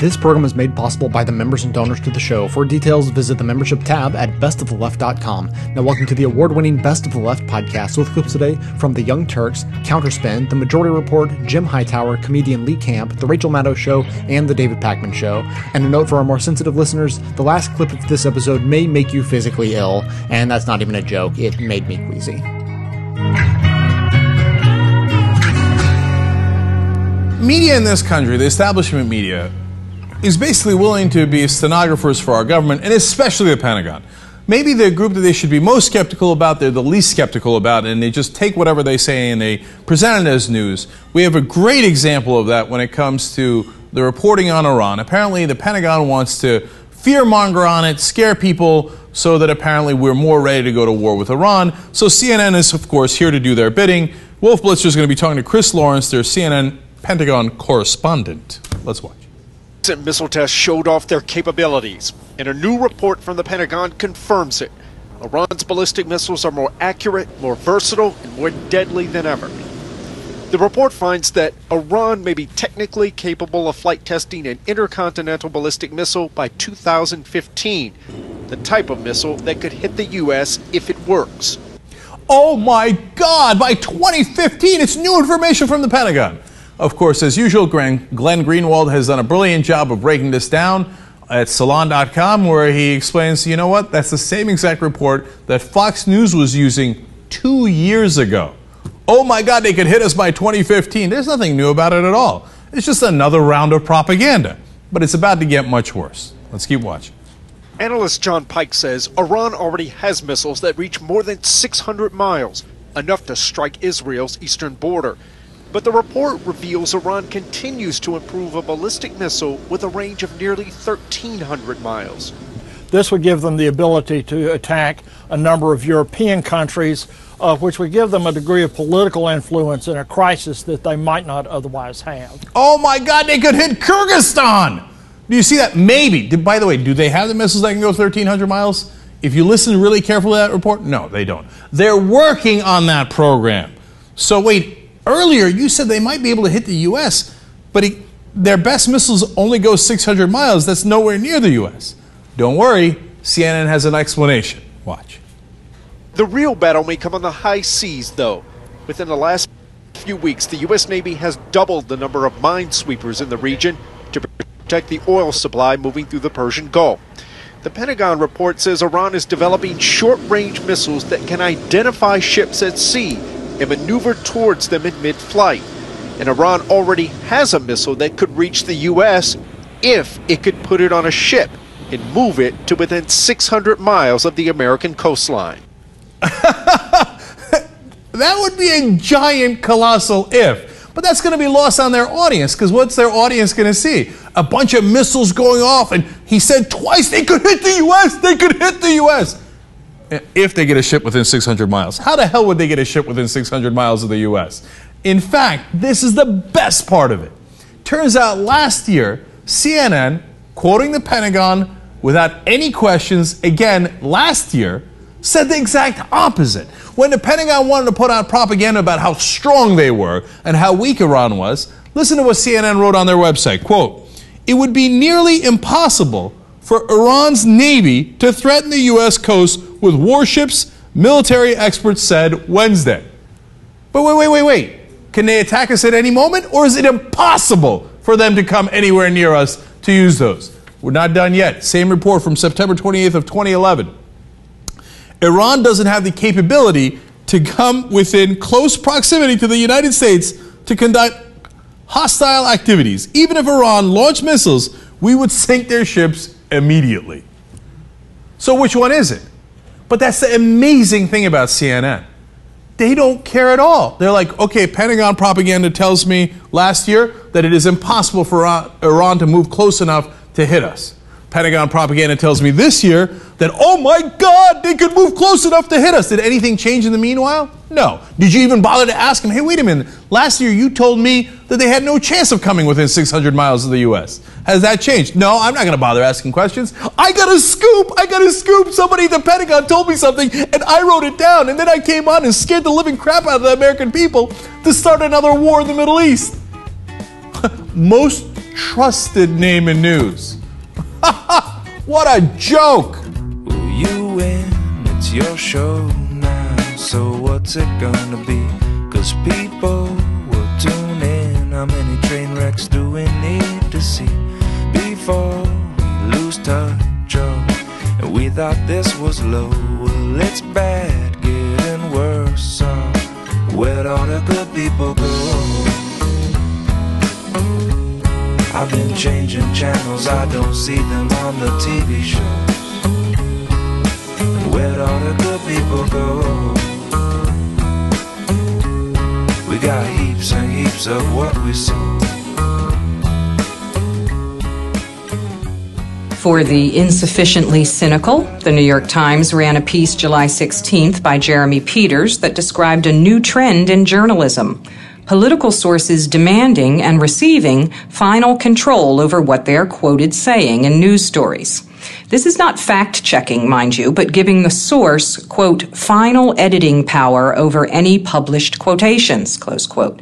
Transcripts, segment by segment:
This program is made possible by the members and donors to the show. For details, visit the membership tab at bestoftheleft.com. Now, welcome to the award winning Best of the Left podcast with clips today from The Young Turks, Counterspin, The Majority Report, Jim Hightower, comedian Lee Camp, The Rachel Maddow Show, and The David Pakman Show. And a note for our more sensitive listeners the last clip of this episode may make you physically ill, and that's not even a joke. It made me queasy. Media in this country, the establishment media, is basically willing to be stenographers for our government, and especially the Pentagon. Maybe the group that they should be most skeptical about, they're the least skeptical about, and they just take whatever they say and they present it as news. We have a great example of that when it comes to the reporting on Iran. Apparently, the Pentagon wants to fearmonger on it, scare people, so that apparently we're more ready to go to war with Iran. So CNN is, of course, here to do their bidding. Wolf Blitzer is going to be talking to Chris Lawrence, their CNN Pentagon correspondent. Let's watch missile tests showed off their capabilities, and a new report from the Pentagon confirms it. Iran's ballistic missiles are more accurate, more versatile, and more deadly than ever. The report finds that Iran may be technically capable of flight testing an intercontinental ballistic missile by 2015, the type of missile that could hit the U.S. if it works. Oh my God, by 2015, it's new information from the Pentagon. Of course, as usual, Glenn Greenwald has done a brilliant job of breaking this down at salon.com, where he explains, you know what, that's the same exact report that Fox News was using two years ago. Oh my God, they could hit us by 2015. There's nothing new about it at all. It's just another round of propaganda. But it's about to get much worse. Let's keep watching. Analyst John Pike says Iran already has missiles that reach more than 600 miles, enough to strike Israel's eastern border. But the report reveals Iran continues to improve a ballistic missile with a range of nearly 1,300 miles. This would give them the ability to attack a number of European countries, uh, which would give them a degree of political influence in a crisis that they might not otherwise have. Oh my God, they could hit Kyrgyzstan! Do you see that? Maybe. By the way, do they have the missiles that can go 1,300 miles? If you listen really carefully to that report, no, they don't. They're working on that program. So wait, Earlier, you said they might be able to hit the U.S., but he, their best missiles only go 600 miles. That's nowhere near the U.S. Don't worry, CNN has an explanation. Watch. The real battle may come on the high seas, though. Within the last few weeks, the U.S. Navy has doubled the number of minesweepers in the region to protect the oil supply moving through the Persian Gulf. The Pentagon report says Iran is developing short range missiles that can identify ships at sea and maneuver towards them in mid flight. And Iran already has a missile that could reach the U.S. if it could put it on a ship and move it to within 600 miles of the American coastline. that would be a giant, colossal if. But that's going to be lost on their audience because what's their audience going to see? A bunch of missiles going off, and he said twice they could hit the U.S. They could hit the U.S if they get a ship within 600 miles. How the hell would they get a ship within 600 miles of the U.S.? In fact, this is the best part of it. Turns out last year, CNN, quoting the Pentagon without any questions, again, last year, said the exact opposite. When the Pentagon wanted to put out propaganda about how strong they were and how weak Iran was, listen to what CNN wrote on their website. Quote, it would be nearly impossible for Iran's navy to threaten the U.S. coast with warships, military experts said Wednesday. But wait, wait, wait, wait. Can they attack us at any moment, or is it impossible for them to come anywhere near us to use those? We're not done yet. Same report from September 28th of 2011. Iran doesn't have the capability to come within close proximity to the United States to conduct hostile activities. Even if Iran launched missiles, we would sink their ships immediately. So, which one is it? But that's the amazing thing about CNN. They don't care at all. They're like, okay, Pentagon propaganda tells me last year that it is impossible for Iran to move close enough to hit us. Pentagon propaganda tells me this year that, oh my God, they could move close enough to hit us. Did anything change in the meanwhile? No. Did you even bother to ask them, hey, wait a minute, last year you told me that they had no chance of coming within 600 miles of the U.S. Has that changed? No, I'm not going to bother asking questions. I got a scoop. I got a scoop. Somebody at the Pentagon told me something, and I wrote it down. And then I came on and scared the living crap out of the American people to start another war in the Middle East. Most trusted name in news. what a joke! You win? It's your show now. So what's it gonna be? Cause people will tune in. How many train wrecks do we need to see before we lose touch? Oh, and we thought this was low. Well, it's bad, getting worse. So where'd all the good people go? I've been changing channels, I don't see them on the TV shows. Where'd all the good people go? We got heaps and heaps of what we saw. For the insufficiently cynical, the New York Times ran a piece July 16th by Jeremy Peters that described a new trend in journalism political sources demanding and receiving final control over what they are quoted saying in news stories. This is not fact checking, mind you, but giving the source, quote, final editing power over any published quotations, close quote.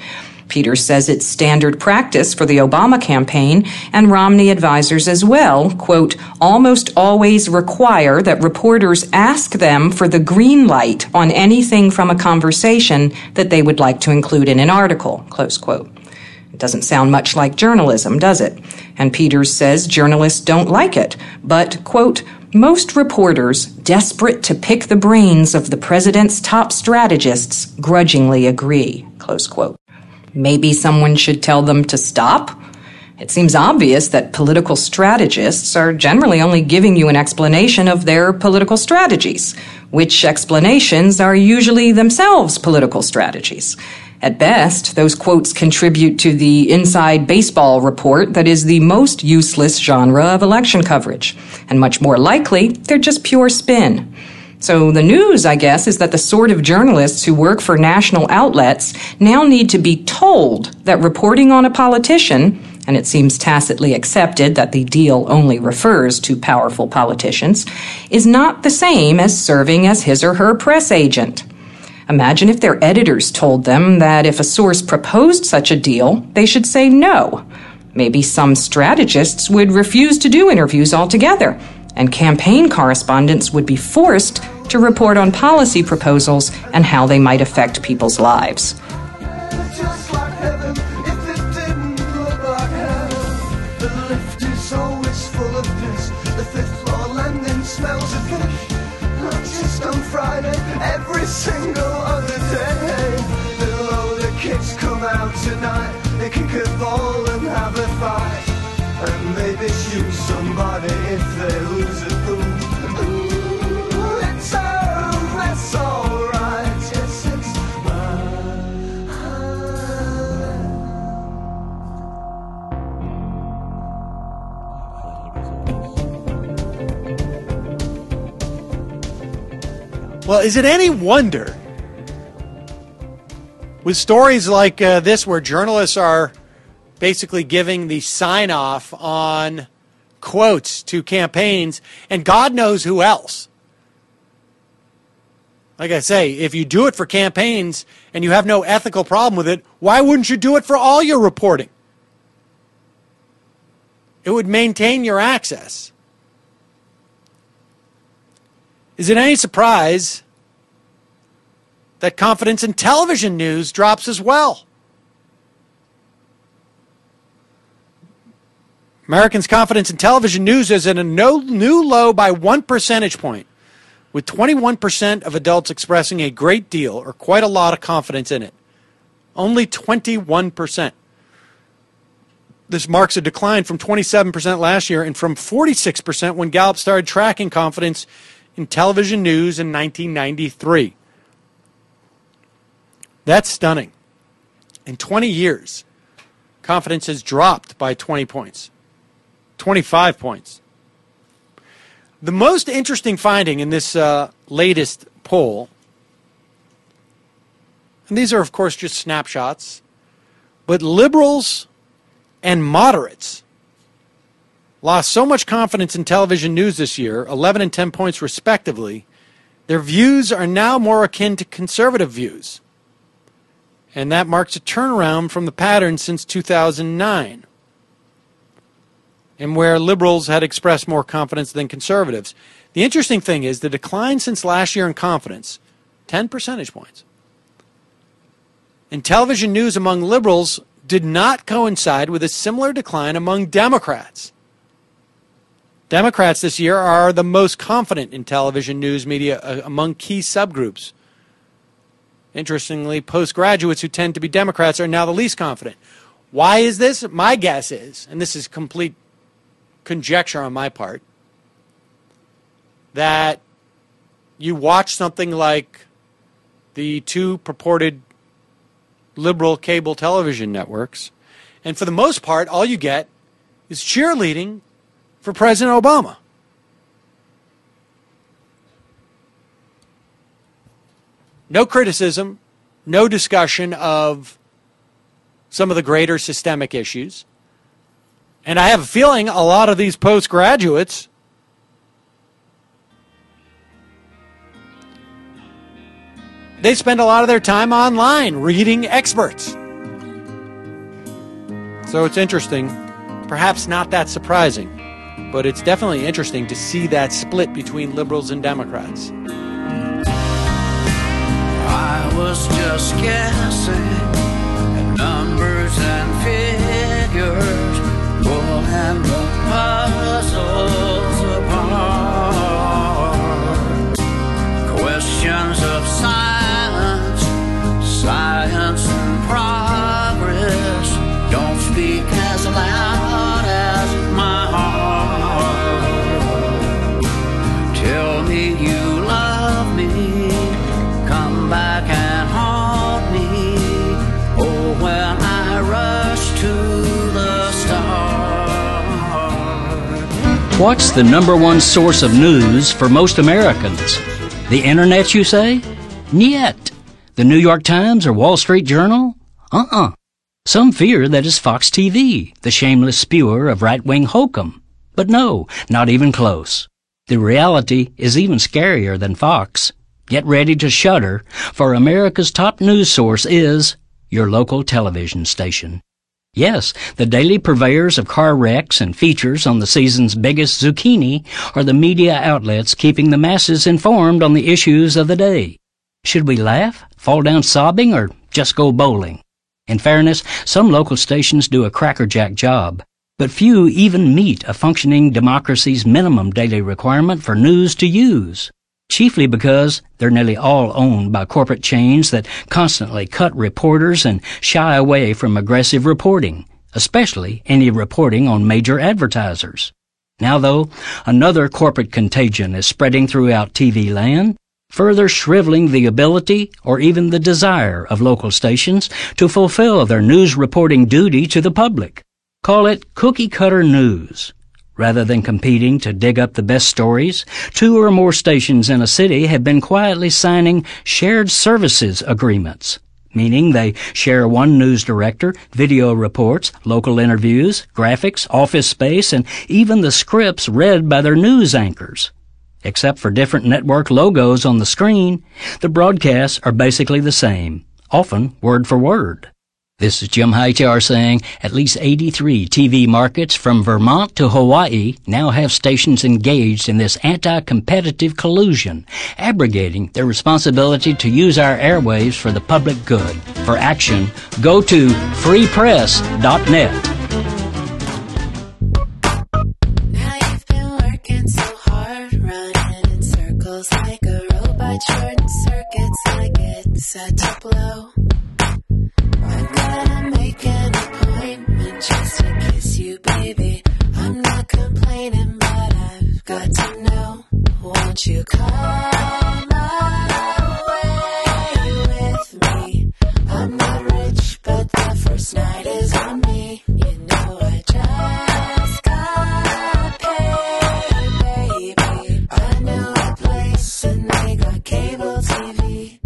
Peters says it's standard practice for the Obama campaign and Romney advisors as well, quote, almost always require that reporters ask them for the green light on anything from a conversation that they would like to include in an article, close quote. Doesn't sound much like journalism, does it? And Peters says journalists don't like it, but, quote, most reporters, desperate to pick the brains of the president's top strategists, grudgingly agree, close quote. Maybe someone should tell them to stop? It seems obvious that political strategists are generally only giving you an explanation of their political strategies, which explanations are usually themselves political strategies. At best, those quotes contribute to the inside baseball report that is the most useless genre of election coverage. And much more likely, they're just pure spin. So the news, I guess, is that the sort of journalists who work for national outlets now need to be told that reporting on a politician, and it seems tacitly accepted that the deal only refers to powerful politicians, is not the same as serving as his or her press agent. Imagine if their editors told them that if a source proposed such a deal, they should say no. Maybe some strategists would refuse to do interviews altogether and campaign correspondents would be forced to report on policy proposals and how they might affect people's lives. Single other day. The kids come out tonight, they kick a ball and have a fight. And maybe shoot somebody if they lose Well, is it any wonder with stories like uh, this where journalists are basically giving the sign off on quotes to campaigns and God knows who else. Like I say, if you do it for campaigns and you have no ethical problem with it, why wouldn't you do it for all your reporting? It would maintain your access. Is it any surprise that confidence in television news drops as well? Americans' confidence in television news is at a no, new low by one percentage point, with 21% of adults expressing a great deal or quite a lot of confidence in it. Only 21%. This marks a decline from 27% last year and from 46% when Gallup started tracking confidence in television news in 1993. That's stunning. In 20 years, confidence has dropped by 20 points. 25 points. The most interesting finding in this uh, latest poll, and these are, of course, just snapshots, but liberals and moderates lost so much confidence in television news this year, 11 and 10 points respectively, their views are now more akin to conservative views. And that marks a turnaround from the pattern since 2009. and where liberals had expressed more confidence than conservatives. The interesting thing is the decline since last year in confidence, 10 percentage points. And television news among liberals did not coincide with a similar decline among Democrats. Democrats this year are the most confident in television news media uh, among key subgroups. Interestingly, postgraduates who tend to be Democrats are now the least confident. Why is this? My guess is, and this is complete conjecture on my part, that you watch something like the two purported liberal cable television networks, and for the most part, all you get is cheerleading for President Obama. No criticism, no discussion of some of the greater systemic issues. And I have a feeling a lot of these postgraduates they spend a lot of their time online reading experts. So it's interesting, perhaps not that surprising, but it's definitely interesting to see that split between liberals and Democrats. I was just guessing at numbers and figures, the puzzles apart. Questions of science, science What's the number one source of news for most Americans? The internet, you say? Niet. The New York Times or Wall Street Journal? Uh-uh. Some fear that is Fox TV, the shameless spewer of right-wing hokum. But no, not even close. The reality is even scarier than Fox. Get ready to shudder, for America's top news source is your local television station. Yes, the daily purveyors of car wrecks and features on the season's biggest zucchini are the media outlets keeping the masses informed on the issues of the day. Should we laugh, fall down sobbing, or just go bowling? In fairness, some local stations do a crackerjack job, but few even meet a functioning democracy's minimum daily requirement for news to use. Chiefly because they're nearly all owned by corporate chains that constantly cut reporters and shy away from aggressive reporting, especially any reporting on major advertisers. Now though, another corporate contagion is spreading throughout TV land, further shriveling the ability or even the desire of local stations to fulfill their news reporting duty to the public. Call it cookie cutter news. Rather than competing to dig up the best stories, two or more stations in a city have been quietly signing shared services agreements, meaning they share one news director, video reports, local interviews, graphics, office space, and even the scripts read by their news anchors. Except for different network logos on the screen, the broadcasts are basically the same, often word for word. This is Jim Hightower saying at least 83 TV markets from Vermont to Hawaii now have stations engaged in this anti-competitive collusion, abrogating their responsibility to use our airwaves for the public good. For action, go to freepress.net. Like a Won't you come with me? I'm not rich, but the first night is on me. You know I just got paid, baby. I know a place and they got cable TV.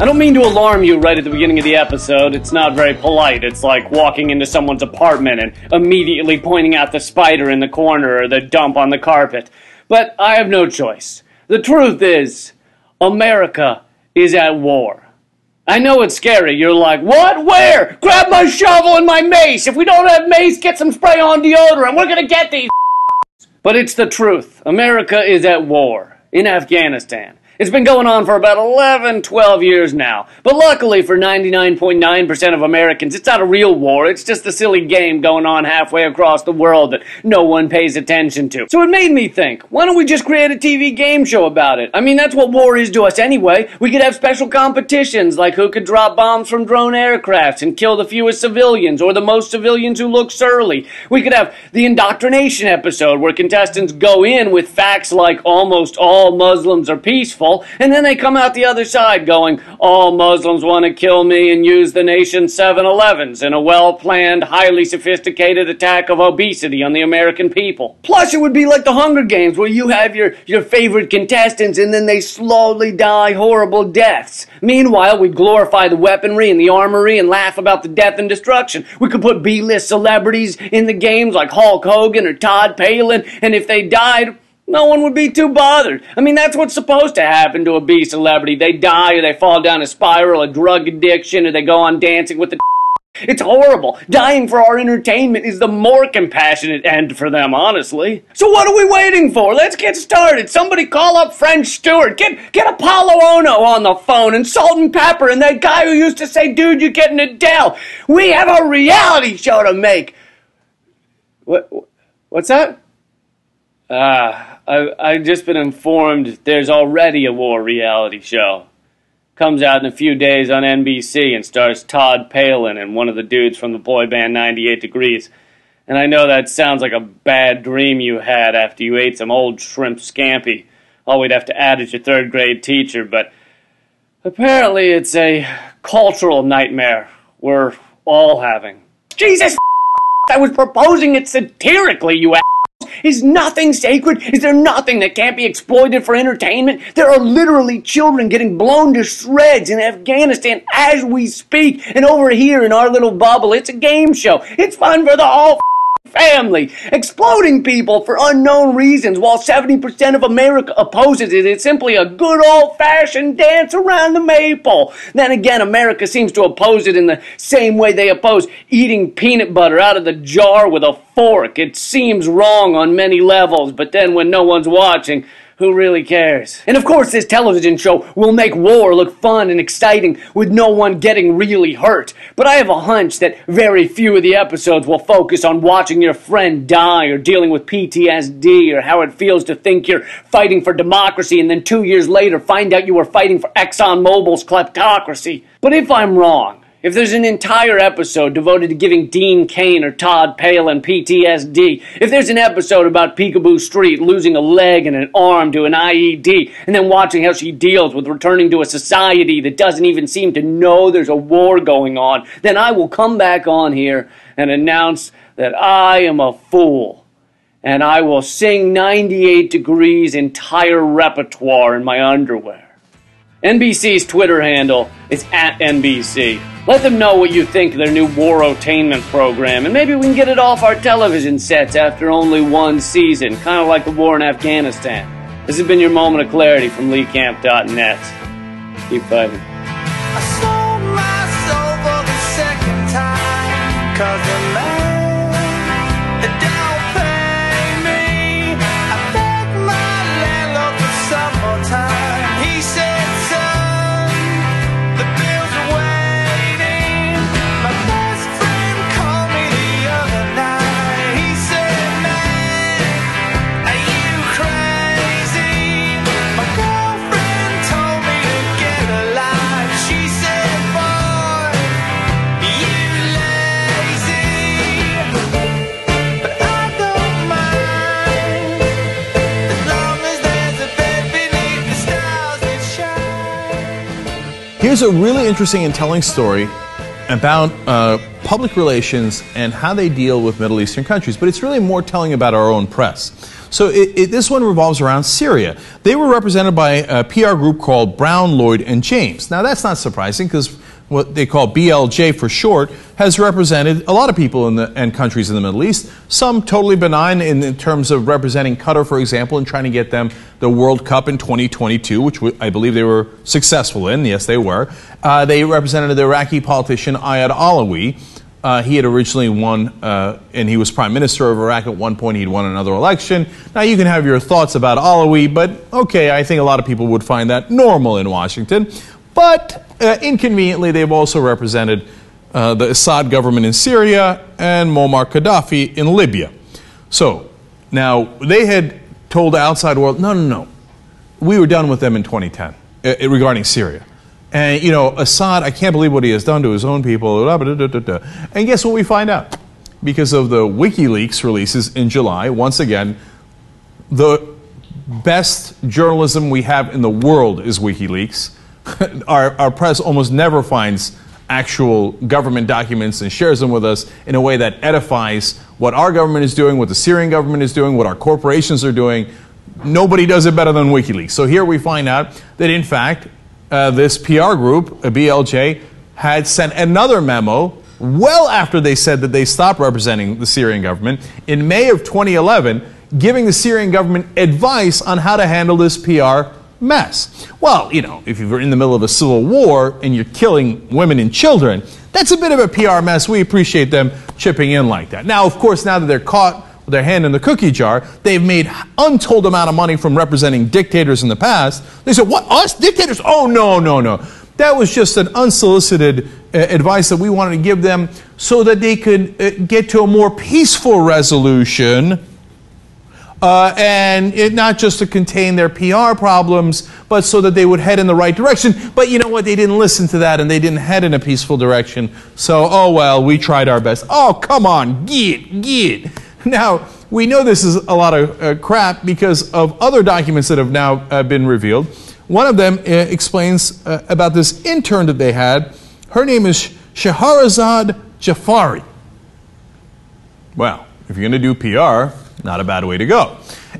I don't mean to alarm you right at the beginning of the episode. It's not very polite. It's like walking into someone's apartment and immediately pointing out the spider in the corner or the dump on the carpet. But I have no choice. The truth is, America is at war. I know it's scary. You're like, what? Where? Grab my shovel and my mace. If we don't have mace, get some spray on deodorant. We're gonna get these. But it's the truth. America is at war in Afghanistan. It's been going on for about 11, 12 years now. But luckily for 99.9% of Americans, it's not a real war. It's just a silly game going on halfway across the world that no one pays attention to. So it made me think, why don't we just create a TV game show about it? I mean, that's what war is to us anyway. We could have special competitions like who could drop bombs from drone aircrafts and kill the fewest civilians or the most civilians who look surly. We could have the indoctrination episode where contestants go in with facts like almost all Muslims are peaceful and then they come out the other side going, all Muslims want to kill me and use the nation's 7-Elevens in a well-planned, highly sophisticated attack of obesity on the American people. Plus, it would be like the Hunger Games where you have your, your favorite contestants and then they slowly die horrible deaths. Meanwhile, we glorify the weaponry and the armory and laugh about the death and destruction. We could put B-list celebrities in the games like Hulk Hogan or Todd Palin, and if they died, no one would be too bothered. I mean, that's what's supposed to happen to a B celebrity. They die or they fall down a spiral of drug addiction or they go on dancing with the. It's horrible. Dying for our entertainment is the more compassionate end for them, honestly. So what are we waiting for? Let's get started. Somebody call up French Stewart. Get get Apollo Ono on the phone and Salt-N-Pepa and that guy who used to say, dude, you're getting a Dell. We have a reality show to make. What? What's that? Ah, I, I've just been informed there's already a war reality show. Comes out in a few days on NBC and stars Todd Palin and one of the dudes from the boy band 98 Degrees. And I know that sounds like a bad dream you had after you ate some old shrimp scampi. All we'd have to add is your third grade teacher, but apparently it's a cultural nightmare we're all having. Jesus! I was proposing it satirically, you is nothing sacred? Is there nothing that can't be exploited for entertainment? There are literally children getting blown to shreds in Afghanistan as we speak. And over here in our little bubble, it's a game show. It's fun for the whole family, exploding people for unknown reasons while 70% of America opposes it. It's simply a good old fashioned dance around the maple. Then again, America seems to oppose it in the same way they oppose eating peanut butter out of the jar with a fork. It seems wrong on many levels, but then when no one's watching, who really cares? And of course, this television show will make war look fun and exciting with no one getting really hurt. But I have a hunch that very few of the episodes will focus on watching your friend die or dealing with PTSD or how it feels to think you're fighting for democracy and then two years later find out you were fighting for ExxonMobil's kleptocracy. But if I'm wrong, if there's an entire episode devoted to giving Dean Cain or Todd Palin PTSD, if there's an episode about Picabo Street losing a leg and an arm to an IED, and then watching how she deals with returning to a society that doesn't even seem to know there's a war going on, then I will come back on here and announce that I am a fool. And I will sing 98 Degrees' entire repertoire in my underwear. NBC's Twitter handle is at NBC. Let them know what you think of their new war-otainment program, and maybe we can get it off our television sets after only one season, kind of like the war in Afghanistan. This has been your moment of clarity from LeeCamp.net. Keep fighting. Here's a really interesting and telling story about uh, public relations and how they deal with Middle Eastern countries, but it's really more telling about our own press. So it, it, this one revolves around Syria. They were represented by a PR group called Brown, Lloyd, and James. Now that's not surprising because what they call BLJ for short, has represented a lot of people in the, and countries in the Middle East. Some totally benign in, in terms of representing Qatar, for example, and trying to get them the World Cup in 2022, which I believe they were successful in. Yes, they were. Uh, they represented the Iraqi politician Ayad Allawi. Uh, he had originally won, uh, and he was prime minister of Iraq at one point. He'd won another election. Now, you can have your thoughts about Allawi, but okay, I think a lot of people would find that normal in Washington. But uh, inconveniently, they've also represented uh, the Assad government in Syria and Muammar Gaddafi in Libya. So, now they had told the outside world, no, no, no, we were done with them in 2010 uh, regarding Syria. And, you know, Assad, I can't believe what he has done to his own people. blah, blah, blah. And guess what we find out? Because of the WikiLeaks releases in July, once again, the best journalism we have in the world is WikiLeaks. our, our press almost never finds actual government documents and shares them with us in a way that edifies what our government is doing, what the Syrian government is doing, what our corporations are doing. Nobody does it better than WikiLeaks. So here we find out that, in fact, uh, this PR group, a BLJ, had sent another memo well after they said that they stopped representing the Syrian government in May of 2011, giving the Syrian government advice on how to handle this PR mess. Well, you know, if you're in the middle of a civil war and you're killing women and children, that's a bit of a PR mess. We appreciate them chipping in like that. Now, of course, now that they're caught with their hand in the cookie jar, they've made untold amount of money from representing dictators in the past. They said, "What us dictators? Oh no, no, no." That was just an unsolicited uh, advice that we wanted to give them so that they could uh, get to a more peaceful resolution uh, and it not just to contain their PR problems, but so that they would head in the right direction. But you know what? They didn't listen to that and they didn't head in a peaceful direction. So, oh well, we tried our best. Oh, come on, get, get. Now, we know this is a lot of uh, crap because of other documents that have now uh, been revealed. One of them uh, explains uh, about this intern that they had. Her name is Shahrazad Jafari. Well, if you're going to do PR, not a bad way to go.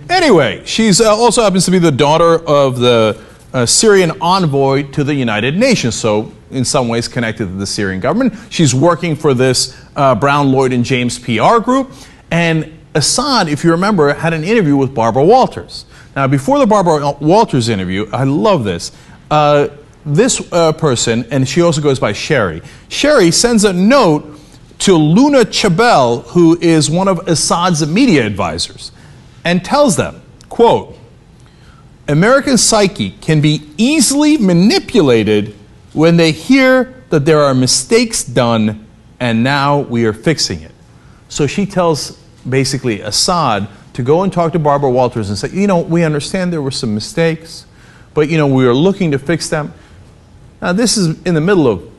Anyway, she's uh, also happens to be the daughter of the uh, Syrian envoy to the United Nations, so in some ways connected to the Syrian government. She's working for this uh, Brown, Lloyd, and James PR group. And Assad, if you remember, had an interview with Barbara Walters. Now, before the Barbara Walters interview, I love this. Uh, this uh, person, and she also goes by Sherry, Sherry sends a note to Luna Chabel, who is one of Assad's media advisors, and tells them, quote, American psyche can be easily manipulated when they hear that there are mistakes done and now we are fixing it. So she tells basically Assad to go and talk to Barbara Walters and say, you know, we understand there were some mistakes, but you know, we are looking to fix them. Now, this is in the middle of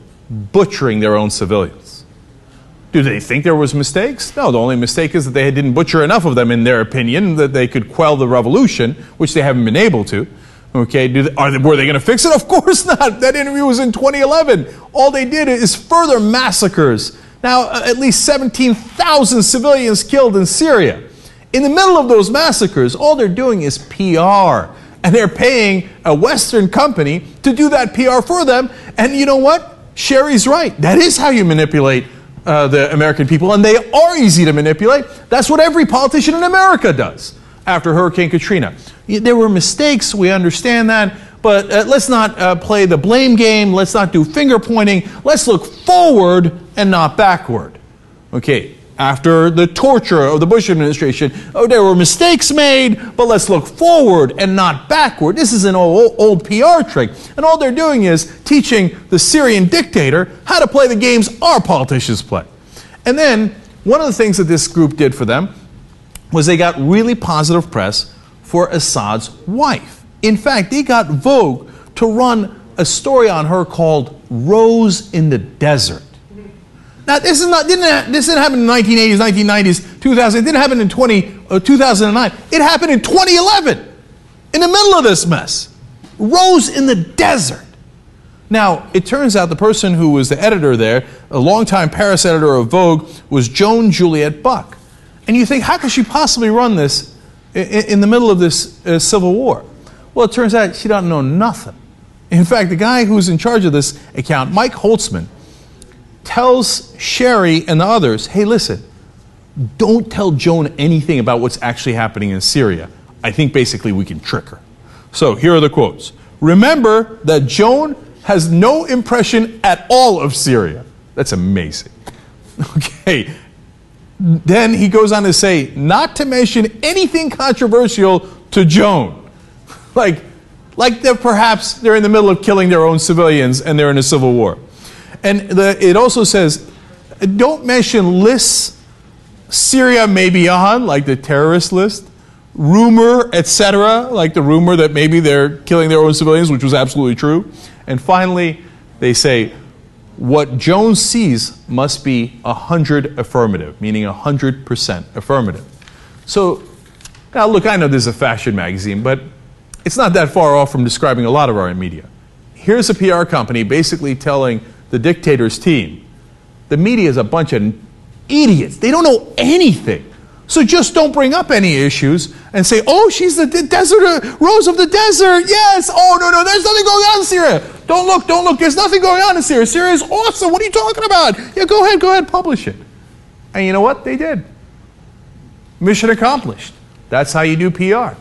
butchering their own civilians. Do they think there was mistakes? No, the only mistake is that they didn't butcher enough of them, in their opinion, that they could quell the revolution, which they haven't been able to. Okay, they, are they, were they going to fix it? Of course not. That interview was in 2011. All they did is further massacres. Now, uh, at least 17,000 civilians killed in Syria. In the middle of those massacres, all they're doing is PR. And they're paying a Western company to do that PR for them. And you know what? Sherry's right. That is how you manipulate uh, the American people, and they are easy to manipulate. That's what every politician in America does after Hurricane Katrina. There were mistakes, we understand that, but uh, let's not uh, play the blame game. Let's not do finger pointing. Let's look forward and not backward. Okay, after the torture of the Bush administration, oh, there were mistakes made, but let's look forward and not backward. This is an old, old PR trick. And all they're doing is teaching the Syrian dictator how to play the games our politicians play. And then, one of the things that this group did for them was they got really positive press for Assad's wife. In fact, they got Vogue to run a story on her called Rose in the Desert. Now, this is not didn't this didn't happen in the 1980s, 1990s, 2000. It didn't happen in 20, uh, 2009. It happened in 2011, in the middle of this mess. Rose in the desert. Now, it turns out the person who was the editor there, a longtime Paris editor of Vogue, was Joan Juliet Buck. And you think, how could she possibly run this in, in the middle of this uh, civil war? Well, it turns out she doesn't know nothing In fact, the guy who's in charge of this account, Mike Holtzman, tells Sherry and the others, hey, listen, don't tell Joan anything about what's actually happening in Syria. I think basically we can trick her. So here are the quotes. Remember that Joan has no impression at all of Syria. That's amazing. Okay. Then he goes on to say, not to mention anything controversial to Joan. Like, like they're perhaps they're in the middle of killing their own civilians and they're in a civil war. And the, it also says, don't mention lists Syria may be on, like the terrorist list, rumor, etc., like the rumor that maybe they're killing their own civilians, which was absolutely true. And finally, they say, what Joan's sees must be 100 affirmative, meaning 100% affirmative. So, now look, I know this is a fashion magazine, but it's not that far off from describing a lot of our media. Here's a PR company basically telling the dictator's team the media is a bunch of idiots. They don't know anything. So just don't bring up any issues and say, oh, she's the de- desert uh, rose of the desert. Yes. Oh, no, no, there's nothing going on in Syria. Don't look, don't look. There's nothing going on in Syria. Syria is awesome. What are you talking about? Yeah, go ahead, go ahead, publish it. And you know what? They did. Mission accomplished. That's how you do PR.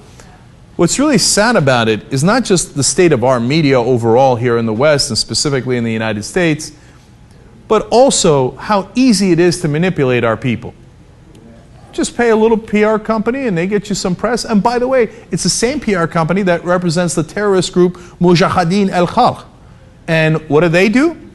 What's really sad about it is not just the state of our media overall here in the West and specifically in the United States, but also how easy it is to manipulate our people. Just pay a little PR company and they get you some press. And by the way, it's the same PR company that represents the terrorist group Mujahideen al Khalq. And what do they do?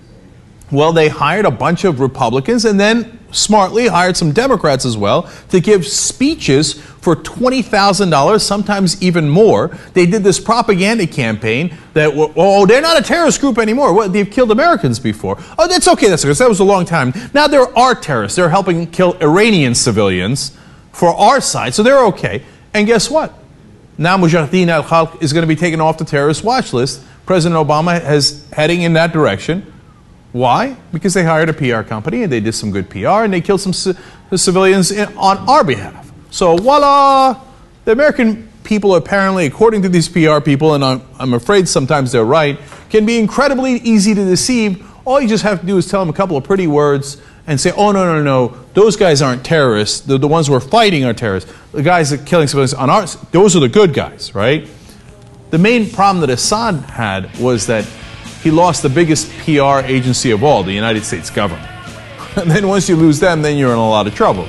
Well, they hired a bunch of Republicans and then smartly hired some Democrats as well to give speeches for $20,000, sometimes even more. They did this propaganda campaign that, oh, they're not a terrorist group anymore. Well, they've killed Americans before. Oh, that's okay, that's okay. That was a long time. Now there are terrorists. They're helping kill Iranian civilians for our side, so they're okay. And guess what? Now Mujahideen al Khalq is going to be taken off the terrorist watch list. President Obama is heading in that direction. Why? Because they hired a PR company and they did some good PR and they killed some c- civilians in, on our behalf. So, voila! The American people, apparently, according to these PR people, and I'm, I'm afraid sometimes they're right, can be incredibly easy to deceive. All you just have to do is tell them a couple of pretty words and say, oh, no, no, no, those guys aren't terrorists. The, the ones who are fighting are terrorists. The guys that are killing civilians on ours, those are the good guys, right? The main problem that Assad had was that he lost the biggest PR agency of all, the United States government. And then once you lose them, then you're in a lot of trouble.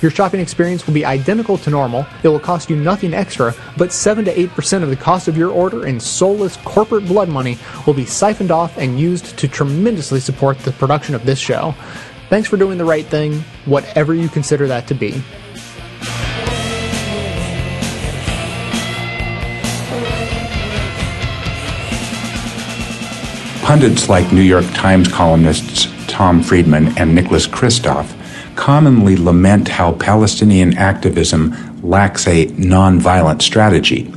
Your shopping experience will be identical to normal. It will cost you nothing extra, but 7 to 8% of the cost of your order in soulless corporate blood money will be siphoned off and used to tremendously support the production of this show. Thanks for doing the right thing, whatever you consider that to be. Pundits like New York Times columnists Tom Friedman and Nicholas Kristof commonly lament how Palestinian activism lacks a nonviolent strategy.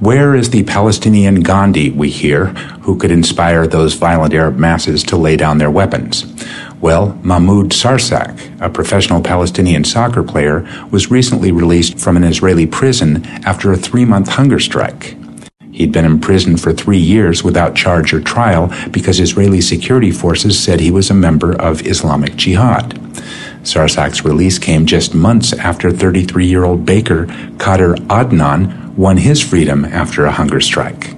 Where is the Palestinian Gandhi, we hear, who could inspire those violent Arab masses to lay down their weapons? Well, Mahmoud Sarsak, a professional Palestinian soccer player, was recently released from an Israeli prison after a three month hunger strike. He'd been imprisoned for three years without charge or trial because Israeli security forces said he was a member of Islamic Jihad. Sarsak's release came just months after 33 year old baker Khader Adnan won his freedom after a hunger strike.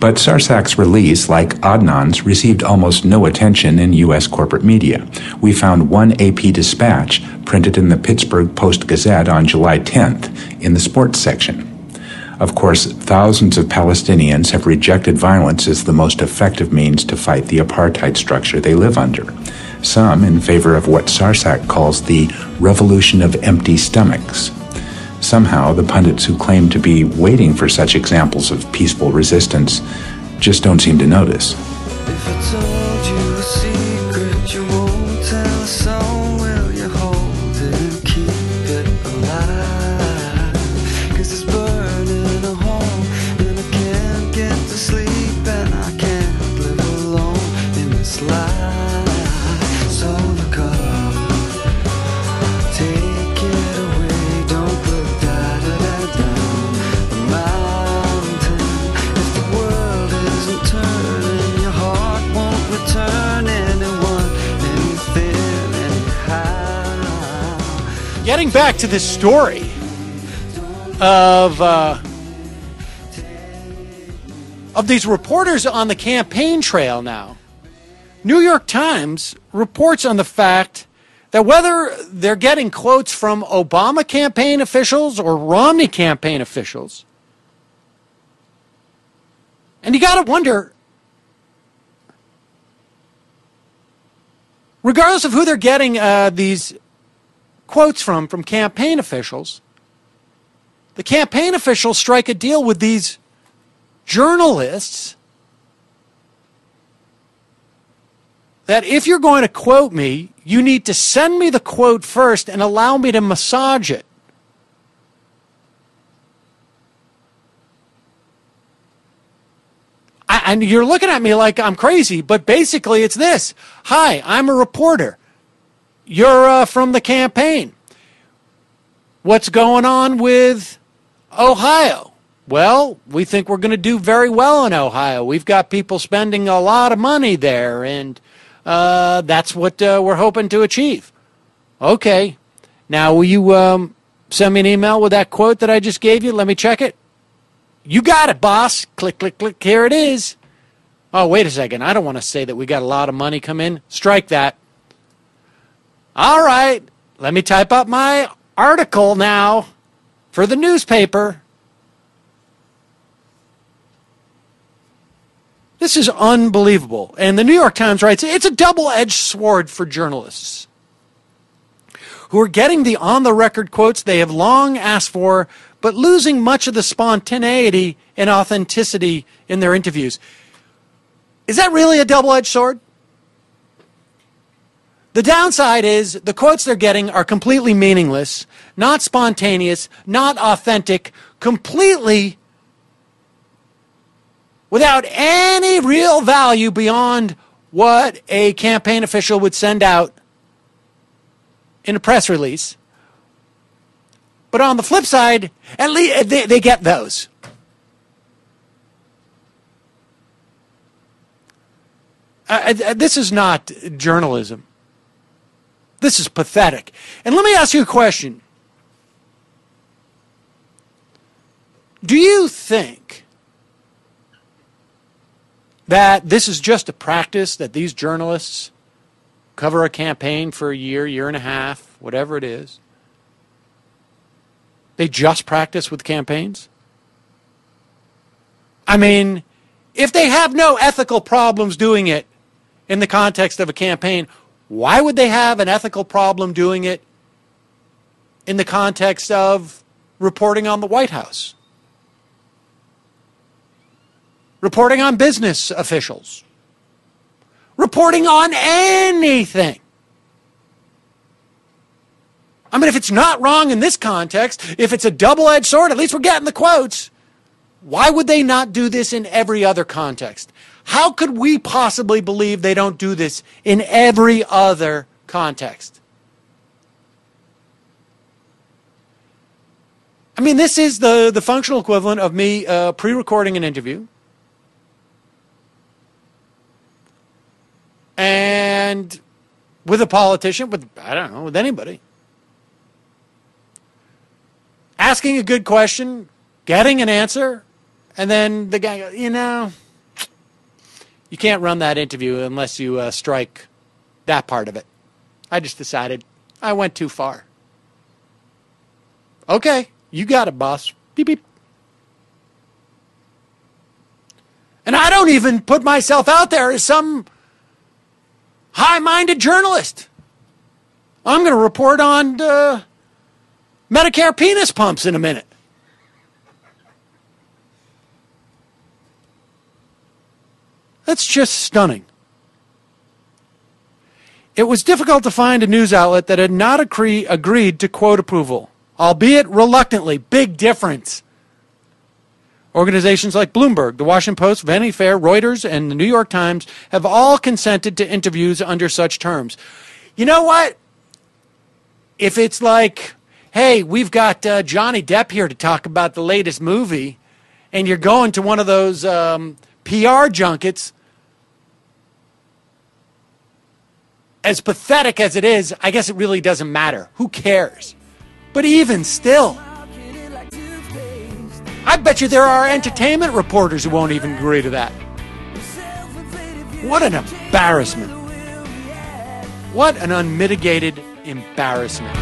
But Sarsak's release, like Adnan's, received almost no attention in U.S. corporate media. We found one AP dispatch printed in the Pittsburgh Post Gazette on July 10th in the sports section. Of course, thousands of Palestinians have rejected violence as the most effective means to fight the apartheid structure they live under. Some in favor of what Sarsak calls the revolution of empty stomachs. somehow the pundits who claim to be waiting for such examples of peaceful resistance just don't seem to notice. Back to this story of uh, of these reporters on the campaign trail now. New York Times reports on the fact that whether they're getting quotes from Obama campaign officials or Romney campaign officials, and you got to wonder, regardless of who they're getting uh, these quotes from from campaign officials, the campaign officials strike a deal with these journalists that if you're going to quote me, you need to send me the quote first and allow me to massage it. I, and you're looking at me like I'm crazy, but basically it's this Hi, I'm a reporter. You're uh, from the campaign. What's going on with Ohio? Well, we think we're going to do very well in Ohio. We've got people spending a lot of money there, and uh, that's what uh, we're hoping to achieve. Okay. Now, will you um, send me an email with that quote that I just gave you? Let me check it. You got it, boss. Click, click, click. Here it is. Oh, wait a second. I don't want to say that we got a lot of money come in. Strike that. All right. Let me type up my article now for the newspaper. This is unbelievable. And the New York Times writes it's a double edged sword for journalists who are getting the on the record quotes they have long asked for, but losing much of the spontaneity and authenticity in their interviews. Is that really a double edged sword? The downside is the quotes they're getting are completely meaningless, not spontaneous, not authentic, completely without any real value beyond what a campaign official would send out in a press release. But on the flip side, at least they, they get those. Uh, this is not journalism. This is pathetic. And let me ask you a question. Do you think that this is just a practice that these journalists cover a campaign for a year, year and a half, whatever it is? They just practice with campaigns? I mean, if they have no ethical problems doing it in the context of a campaign, why would they have an ethical problem doing it in the context of reporting on the White House? Reporting on business officials? Reporting on anything? I mean, if it's not wrong in this context, if it's a double edged sword, at least we're getting the quotes. Why would they not do this in every other context? How could we possibly believe they don't do this in every other context? I mean, this is the, the functional equivalent of me uh, pre recording an interview. And with a politician, with, I don't know, with anybody. Asking a good question, getting an answer, and then the guy goes, you know, you can't run that interview unless you uh, strike that part of it. I just decided I went too far. Okay, you got it, boss. Beep, beep. And I don't even put myself out there as some high minded journalist. I'm going to report on uh, Medicare penis pumps in a minute. That's just stunning. It was difficult to find a news outlet that had not agree, agreed to quote approval, albeit reluctantly. Big difference. Organizations like Bloomberg, the Washington Post, Vanity Fair, Reuters, and the New York Times have all consented to interviews under such terms. You know what? If it's like, hey, we've got uh, Johnny Depp here to talk about the latest movie, and you're going to one of those um, PR junkets, as pathetic as it is, I guess it really doesn't matter. Who cares? But even still, I bet you there are entertainment reporters who won't even agree to that. What an embarrassment. What an unmitigated embarrassment.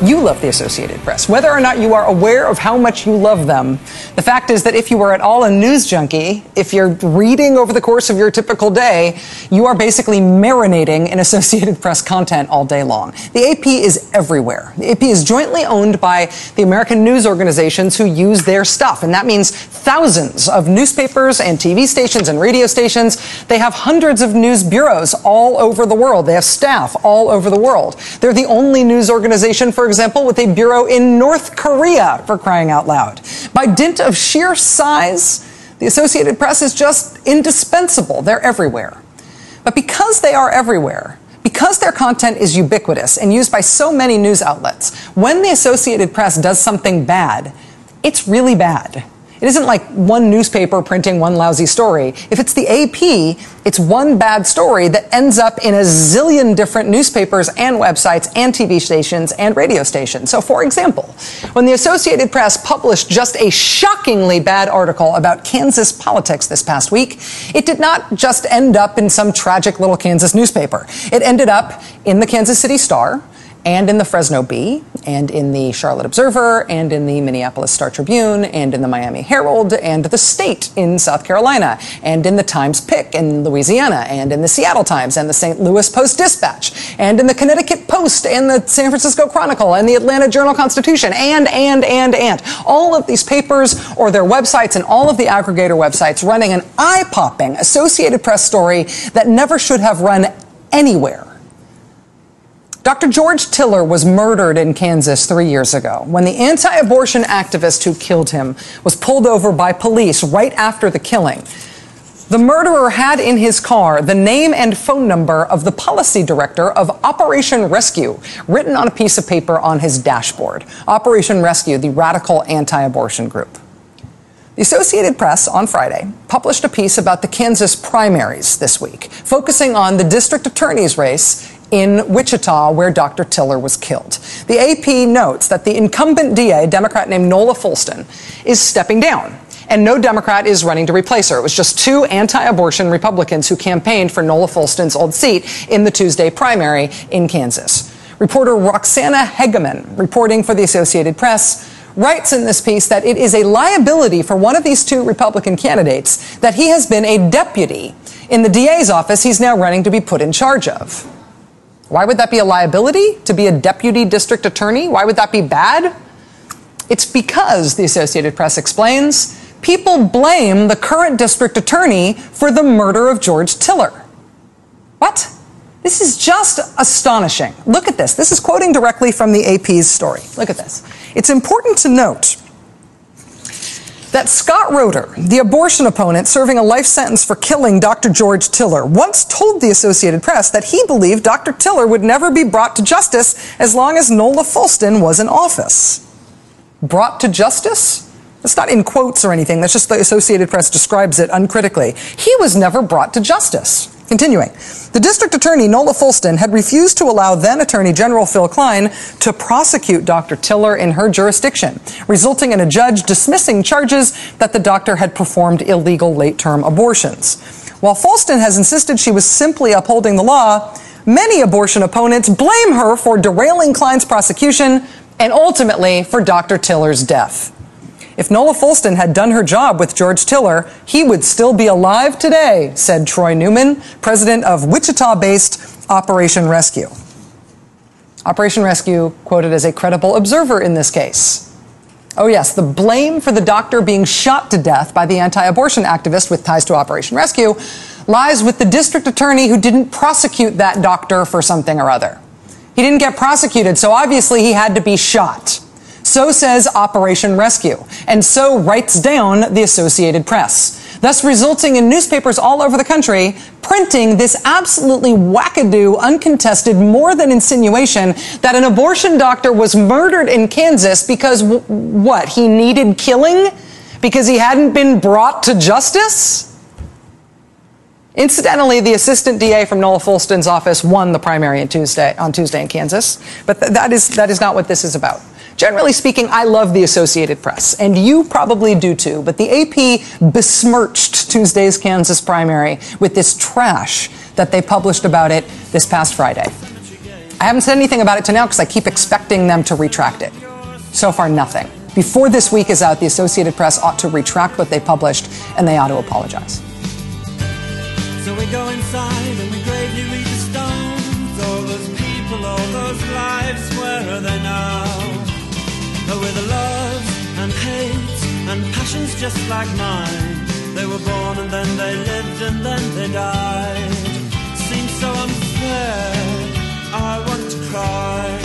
You love the Associated Press. Whether or not you are aware of how much you love them, the fact is that if you are at all a news junkie, if you're reading over the course of your typical day, you are basically marinating in Associated Press content all day long. The AP is everywhere. The AP is jointly owned by the American news organizations who use their stuff, and that means thousands of newspapers and TV stations and radio stations. They have hundreds of news bureaus all over the world. They have staff all over the world. They're the only news organization, for example, with a bureau in North Korea, for crying out loud. By dint of sheer size, the Associated Press is just indispensable. They're everywhere. But because they are everywhere, because their content is ubiquitous and used by so many news outlets, when the Associated Press does something bad, it's really bad. It isn't like one newspaper printing one lousy story. If it's the AP, it's one bad story that ends up in a zillion different newspapers and websites and TV stations and radio stations. So, for example, when the Associated Press published just a shockingly bad article about Kansas politics this past week, it did not just end up in some tragic little Kansas newspaper. It ended up in the Kansas City Star and in the Fresno Bee, and in the Charlotte Observer, and in the Minneapolis Star Tribune, and in the Miami Herald, and the State in South Carolina, and in the Times Pick in Louisiana, and in the Seattle Times, and the St. Louis Post Dispatch, and in the Connecticut Post, and the San Francisco Chronicle, and the Atlanta Journal Constitution, and, and, and, and. All of these papers or their websites and all of the aggregator websites running an eye popping Associated Press story that never should have run anywhere. Dr. George Tiller was murdered in Kansas three years ago when the anti abortion activist who killed him was pulled over by police right after the killing. The murderer had in his car the name and phone number of the policy director of Operation Rescue written on a piece of paper on his dashboard. Operation Rescue, the radical anti abortion group. The Associated Press on Friday published a piece about the Kansas primaries this week, focusing on the district attorney's race in Wichita, where Dr. Tiller was killed. The AP notes that the incumbent DA, a Democrat named Nola Foulston, is stepping down. And no Democrat is running to replace her. It was just two anti abortion Republicans who campaigned for Nola Foulston's old seat in the Tuesday primary in Kansas. Reporter Roxana Hegeman, reporting for the Associated Press, writes in this piece that it is a liability for one of these two Republican candidates that he has been a deputy in the DA's office he's now running to be put in charge of. Why would that be a liability to be a deputy district attorney? Why would that be bad? It's because, the Associated Press explains, people blame the current district attorney for the murder of George Tiller. What? This is just astonishing. Look at this. This is quoting directly from the AP's story. Look at this. It's important to note that Scott Roeder, the abortion opponent serving a life sentence for killing Dr. George Tiller, once told the Associated Press that he believed Dr. Tiller would never be brought to justice as long as Nola Foulston was in office. Brought to justice? That's not in quotes or anything. That's just the Associated Press describes it uncritically. He was never brought to justice. Continuing, the district attorney, Nola Foulston, had refused to allow then Attorney General Phill Kline to prosecute Dr. Tiller in her jurisdiction, resulting in a judge dismissing charges that the doctor had performed illegal late term abortions. While Foulston has insisted she was simply upholding the law, many abortion opponents blame her for derailing Kline's prosecution and ultimately for Dr. Tiller's death. If Nola Foulston had done her job with George Tiller, he would still be alive today, said Troy Newman, president of Wichita based Operation Rescue. Operation Rescue quoted as a credible observer in this case. Oh, yes, the blame for the doctor being shot to death by the anti abortion activist with ties to Operation Rescue lies with the district attorney who didn't prosecute that doctor for something or other. He didn't get prosecuted, so obviously he had to be shot. So says Operation Rescue, and so writes down the Associated Press, thus resulting in newspapers all over the country printing this absolutely wackadoo, uncontested, more than insinuation that an abortion doctor was murdered in Kansas because w- what? He needed killing? Because he hadn't been brought to justice? Incidentally, the assistant DA from Nola Foulston's office won the primary on Tuesday, on Tuesday in Kansas, but th- that, is, that is not what this is about. Generally speaking, I love the Associated Press, and you probably do too, but the AP besmirched Tuesday's Kansas primary with this trash that they published about it this past Friday. I haven't said anything about it to now because I keep expecting them to retract it. So far, nothing. Before this week is out, the Associated Press ought to retract what they published, and they ought to apologize. So we go inside and we gravely read the stones. All those people, all those lives, where are they now? With the love and hate and passions just like mine. They were born and then they lived and then they died. Seems so unfair. I want to cry.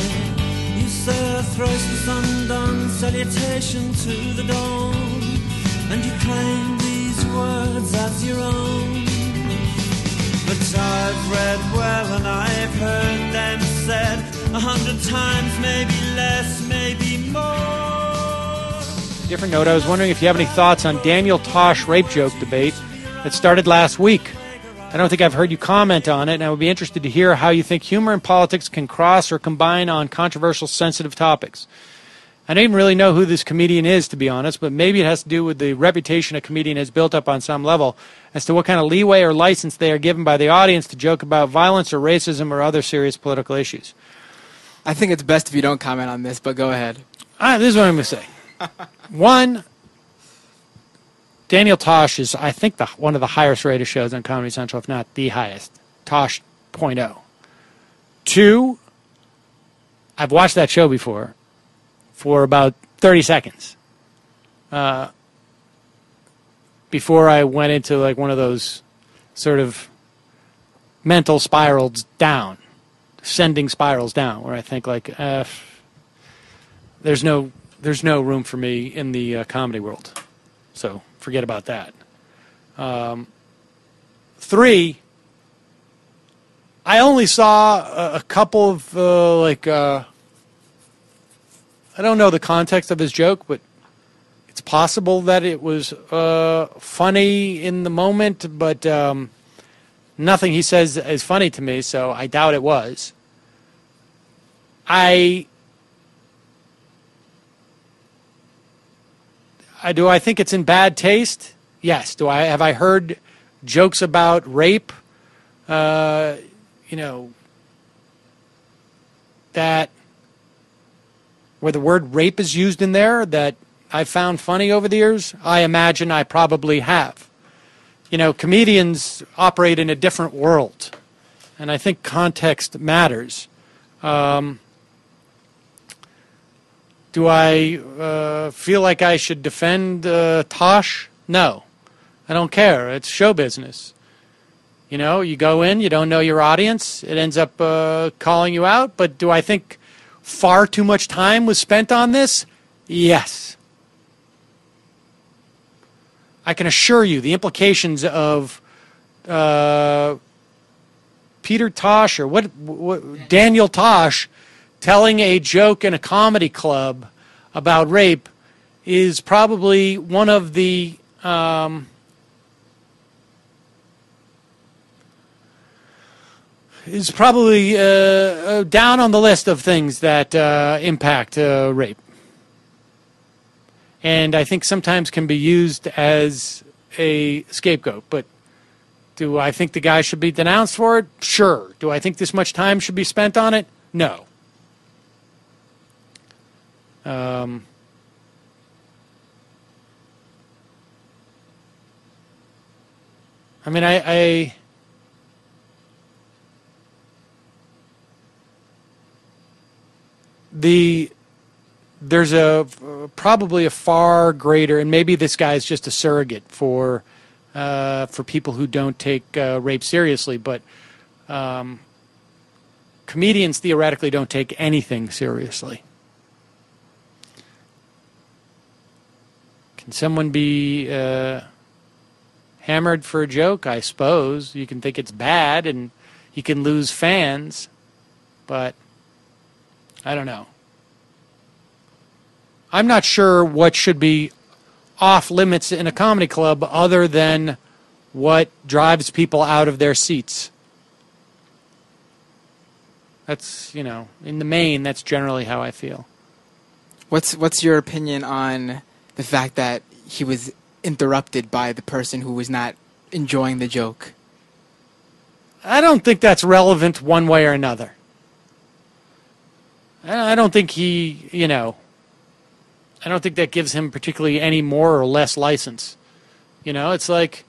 You say a thrice undone salutation to the dawn, and you claim these words as your own. But I've read well and I've heard them said a hundred times, maybe less, maybe more. Different note, I was wondering if you have any thoughts on Daniel Tosh rape joke debate that started last week. I don't think I've heard you comment on it, and I would be interested to hear how you think humor and politics can cross or combine on controversial, sensitive topics. I don't even really know who this comedian is, to be honest, but maybe it has to do with the reputation a comedian has built up on some level as to what kind of leeway or license they are given by the audience to joke about violence or racism or other serious political issues. I think it's best if you don't comment on this, but go ahead. Ah, this is what I'm going to say. One, Daniel Tosh is, I think, the, one of the highest rated shows on Comedy Central, if not the highest. Tosh point oh. Two, I've watched that show before for about 30 seconds uh, before I went into like one of those sort of mental spirals down, sending spirals down, where I think like, uh, there's no there's no room for me in the uh, comedy world, so forget about that. Um, three, I only saw a, couple of uh, like uh, I don't know the context of his joke, but it's possible that it was uh, funny in the moment, but um, nothing he says is funny to me, so I doubt it was. I, I do I think it's in bad taste? Yes. Do I have I heard jokes about rape? Uh, you know that where the word rape is used in there that I've found funny over the years? I imagine I probably have. You know, comedians operate in a different world, and I think context matters. Um, do I uh, feel like I should defend uh, Tosh? No, I don't care. It's show business. You know, you go in, you don't know your audience, it ends up uh, calling you out. But do I think far too much time was spent on this? Yes. I can assure you the implications of uh, Peter Tosh or what, what Daniel Tosh telling a joke in a comedy club about rape is probably one of the um, is probably uh, uh, down on the list of things that uh, impact uh, rape, and I think sometimes can be used as a scapegoat. But do I think the guy should be denounced for it? Sure. Do I think this much time should be spent on it? No. Um, I mean, I, I the there's a probably a far greater, and maybe this guy is just a surrogate for uh, for people who don't take uh, rape seriously, but um, comedians theoretically don't take anything seriously. Can someone be uh, hammered for a joke? I suppose you can think it's bad, and you can lose fans, but I don't know. I'm not sure what should be off limits in a comedy club other than what drives people out of their seats. That's, you know, in the main, that's generally how I feel. What's what's your opinion on the fact that he was interrupted by the person who was not enjoying the joke? I don't think that's relevant one way or another. I don't think he, you know, I don't think that gives him particularly any more or less license. You know, it's like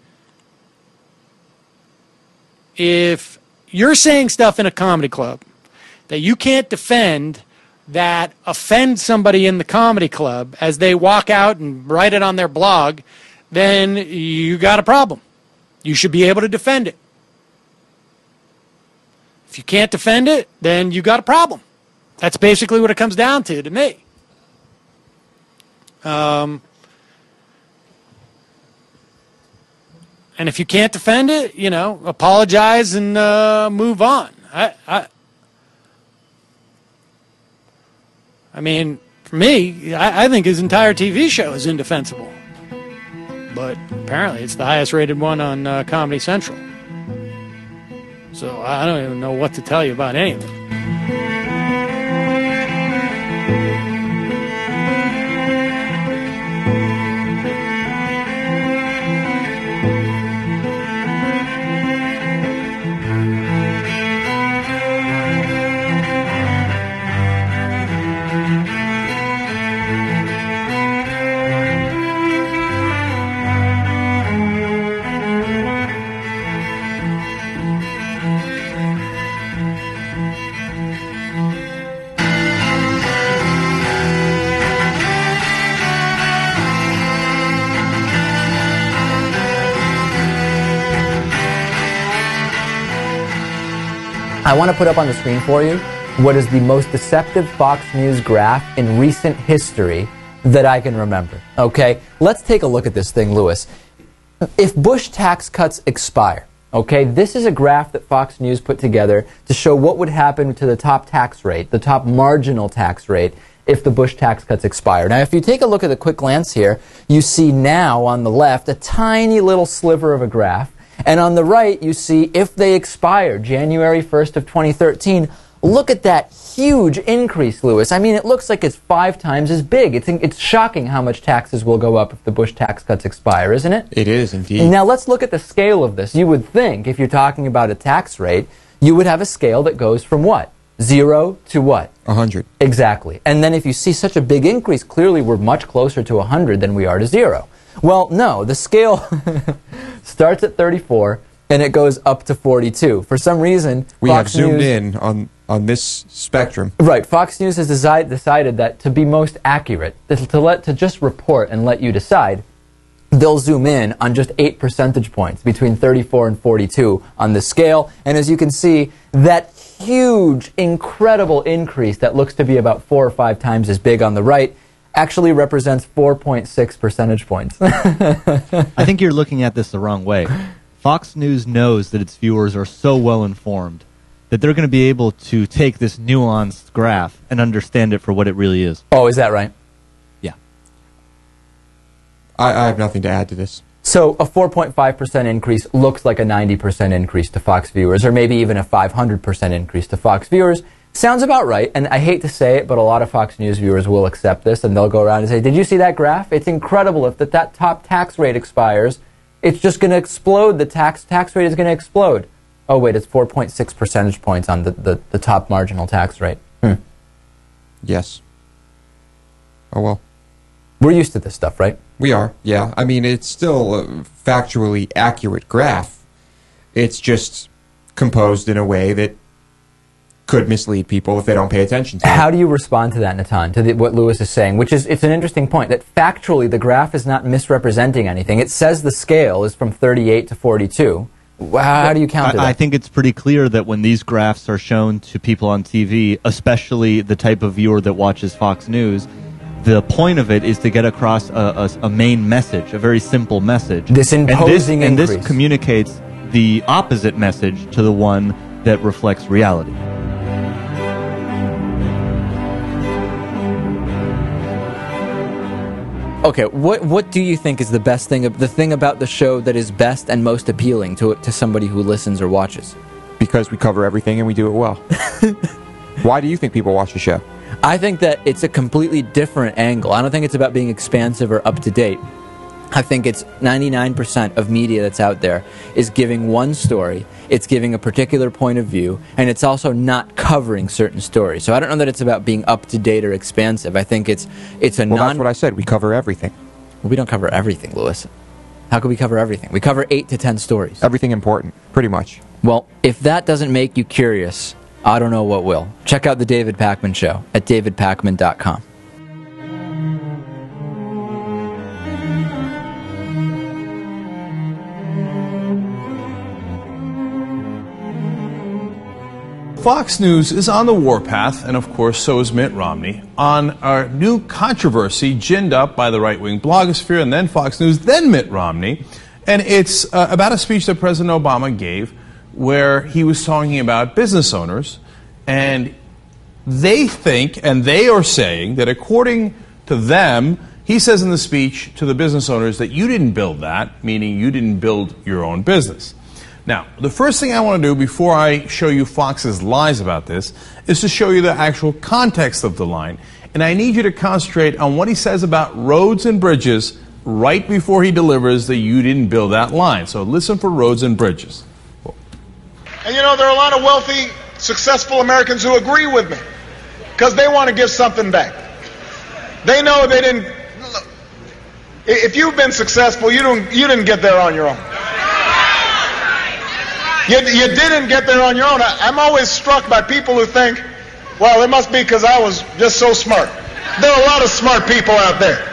if you're saying stuff in a comedy club that you can't defend that offend somebody in the comedy club as they walk out and write it on their blog, then you got a problem. You should be able to defend it. If you can't defend it, then you got a problem. That's basically what it comes down to to me. Um, and if you can't defend it, you know, apologize and uh, move on. I, I, I mean, for me, I, I think his entire TV show is indefensible. But apparently, it's the highest rated one on uh, Comedy Central. So I don't even know what to tell you about any I want to put up on the screen for you what is the most deceptive Fox News graph in recent history that I can remember. Okay, let's take a look at this thing, Lewis. If Bush tax cuts expire, okay, this is a graph that Fox News put together to show what would happen to the top tax rate, the top marginal tax rate, if the Bush tax cuts expire. Now, if you take a look at the quick glance here, you see now on the left a tiny little sliver of a graph. And on the right, you see if they expire January 1st of 2013. Look at that huge increase, Lewis. I mean, it looks like it's five times as big. It's, it's shocking how much taxes will go up if the Bush tax cuts expire, isn't it? It is indeed. Now let's look at the scale of this. You would think, if you're talking about a tax rate, you would have a scale that goes from what? Zero to what? 100. Exactly. And then if you see such a big increase, clearly we're much closer to 100 than we are to zero. Well, no, the scale starts at 34 and it goes up to 42. For some reason, We Fox have zoomed News, in on, on this spectrum. Uh, right, Fox News has decide, decided that to be most accurate, to, let to just report and let you decide, they'll zoom in on just 8 percentage points between 34 and 42 on the scale. And as you can see, that huge, incredible increase that looks to be about four or five times as big on the right actually represents 4.6 percentage points. I think you're looking at this the wrong way. Fox News knows that its viewers are so well informed that they're going to be able to take this nuanced graph and understand it for what it really is. Oh, is that right? Yeah. I, I have nothing to add to this. So a 4.5% increase looks like a 90% increase to Fox viewers, or maybe even a 500% increase to Fox viewers. Sounds about right, and I hate to say it, but a lot of Fox News viewers will accept this, and they'll go around and say, "Did you see that graph? It's incredible. If that, that top tax rate expires, it's just going to explode. The tax tax rate is going to explode." Oh wait, it's 4.6 percentage points on the, the, the top marginal tax rate. Hmm. Yes. Oh well. We're used to this stuff, right? We are, yeah. I mean, it's still a factually accurate graph. It's just composed in a way that could mislead people if they don't pay attention to it. How do you respond to that, Natan, to the, what Lewis is saying? Which is, it's an interesting point that factually the graph is not misrepresenting anything. It says the scale is from 38 to 42. How, how do you counter I, that? I think it's pretty clear that when these graphs are shown to people on TV, especially the type of viewer that watches Fox News, the point of it is to get across a, a, a main message, a very simple message. This imposing and this, and this communicates the opposite message to the one that reflects reality. Okay, what what do you think is the best thing, the thing about the show that is best and most appealing to to somebody who listens or watches? Because we cover everything and we do it well. Why do you think people watch the show? I think that it's a completely different angle. I don't think it's about being expansive or up to date. I think it's 99% of media that's out there is giving one story, it's giving a particular point of view, and it's also not covering certain stories. So I don't know that it's about being up to date or expansive. I think it's it's a non Well, non that's what I said. We cover everything. we don't cover everything, Lewis. How could we cover everything? We cover 8 to 10 stories. Everything important, pretty much. Well, if that doesn't make you curious, I don't know what will. Check out the David Pakman show at davidpakman.com. Fox News is on the warpath, and of course, so is Mitt Romney, on a new controversy ginned up by the right wing blogosphere and then Fox News, then Mitt Romney. And it's uh, about a speech that President Obama gave where he was talking about business owners, and they think, and they are saying, that according to them, he says in the speech to the business owners that you didn't build that, meaning you didn't build your own business. Now, the first thing I want to do before I show you Fox's lies about this is to show you the actual context of the line. And I need you to concentrate on what he says about roads and bridges right before he delivers that you didn't build that line. So listen for roads and bridges. And you know, there are a lot of wealthy, successful Americans who agree with me because they want to give something back. They know they didn't. If you've been successful, you don't. You didn't get there on your own. You, you didn't get there on your own. I, I'm always struck by people who think, well, it must be because I was just so smart. There are a lot of smart people out there.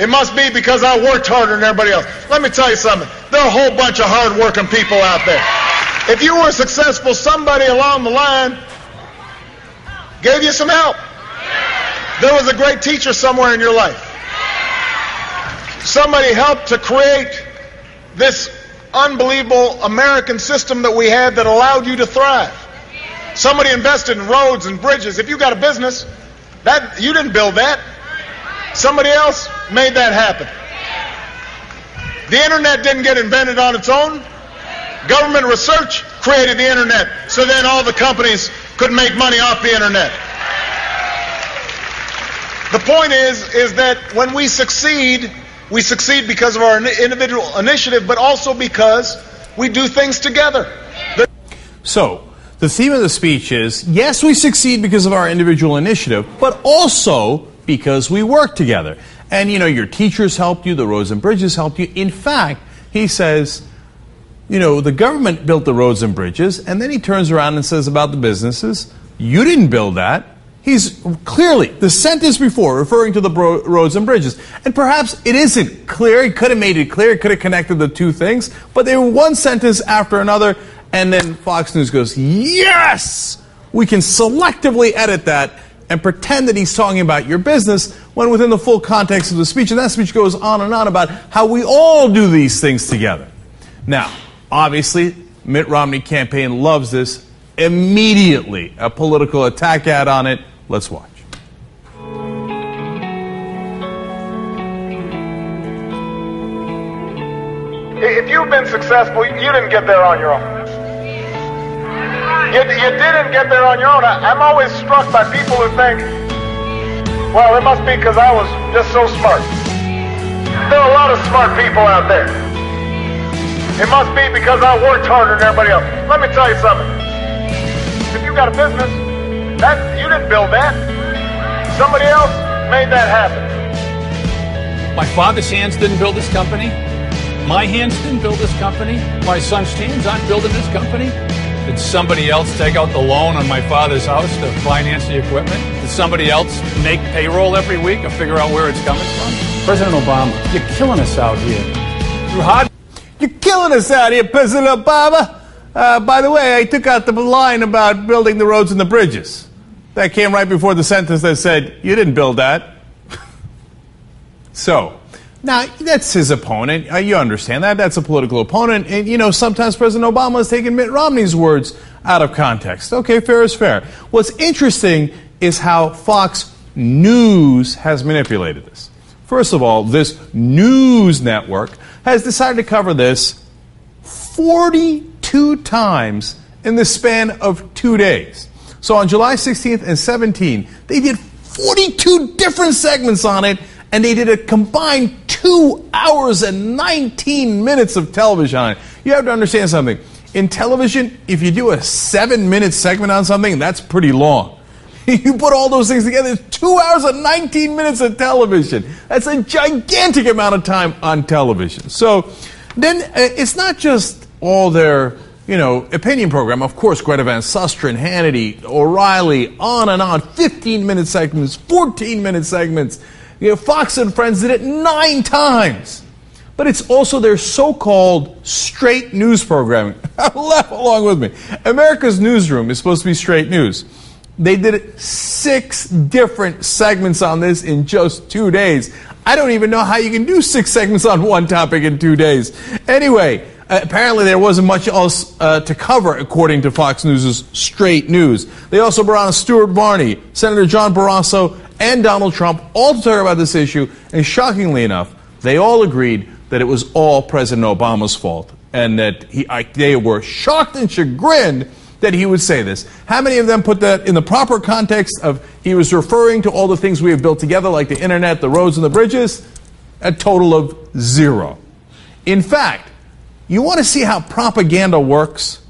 It must be because I worked harder than everybody else. Let me tell you something. There are a whole bunch of hard-working people out there. If you were successful, somebody along the line gave you some help. There was a great teacher somewhere in your life. Somebody helped to create this unbelievable American system that we had that allowed you to thrive. Somebody invested in roads and bridges. If you got a business, that you didn't build that. Somebody else made that happen. The internet didn't get invented on its own. Government research created the internet, so then all the companies could make money off the internet. The point is, is that when we succeed, we succeed because of our individual initiative, but also because we do things together. The- So, the theme of the speech is yes, we succeed because of our individual initiative, but also because we work together. And you know, your teachers helped you, the roads and bridges helped you. In fact, he says, you know, the government built the roads and bridges, and then he turns around and says about the businesses, you didn't build that, He's clearly, the sentence before, referring to the bro- roads and bridges. And perhaps it isn't clear. He could have made it clear. He could have connected the two things. But they were one sentence after another. And then Fox News goes, yes! We can selectively edit that and pretend that he's talking about your business when within the full context of the speech. And that speech goes on and on about how we all do these things together. Now, obviously, Mitt Romney campaign loves this. Immediately, a political attack ad on it. Let's watch. If you've been successful, you didn't get there on your own. You, you didn't get there on your own. I, I'm always struck by people who think, well, it must be because I was just so smart. There are a lot of smart people out there. It must be because I worked harder than everybody else. Let me tell you something. If you got a business, that you didn't build that. Somebody else made that happen. My father's hands didn't build this company. My hands didn't build this company. My son's hands aren't building this company. Did somebody else take out the loan on my father's house to finance the equipment? Did somebody else make payroll every week and figure out where it's coming from? President Obama, you're killing us out here. Through hard You're killing us out here, President Obama. Uh, by the way, I took out the line about building the roads and the bridges. That came right before the sentence that said, You didn't build that. so, now, that's his opponent. Uh, you understand that. That's a political opponent. And, you know, sometimes President Obama has taken Mitt Romney's words out of context. Okay, fair is fair. What's interesting is how Fox News has manipulated this. First of all, this news network has decided to cover this 42 times in the span of two days. So on July 16th and 17th, they did 42 different segments on it, and they did a combined two hours and 19 minutes of television on it. You have to understand something. In television, if you do a seven minute segment on something, that's pretty long. You put all those things together, it's two hours and 19 minutes of television. That's a gigantic amount of time on television. So then uh, it's not just all their, you know, opinion program. Of course, Greta Van Susteren, Hannity, O'Reilly, on and on. 15 minute segments, 14 minute segments. You know, Fox and Friends did it nine times. But it's also their so called straight news programming. Laugh along with me. America's Newsroom is supposed to be straight news. They did six different segments on this in just two days. I don't even know how you can do six segments on one topic in two days. Anyway, uh, apparently there wasn't much else uh, to cover according to Fox News' straight news. They also brought on Stuart Varney, Senator John Barrasso, and Donald Trump all to talk about this issue. And shockingly enough, they all agreed that it was all President Obama's fault and that he, I, they were shocked and chagrined that he would say this. How many of them put that in the proper context of he was referring to all the things we have built together, like the internet, the roads, and the bridges? A total of zero. In fact, you want to see how propaganda works?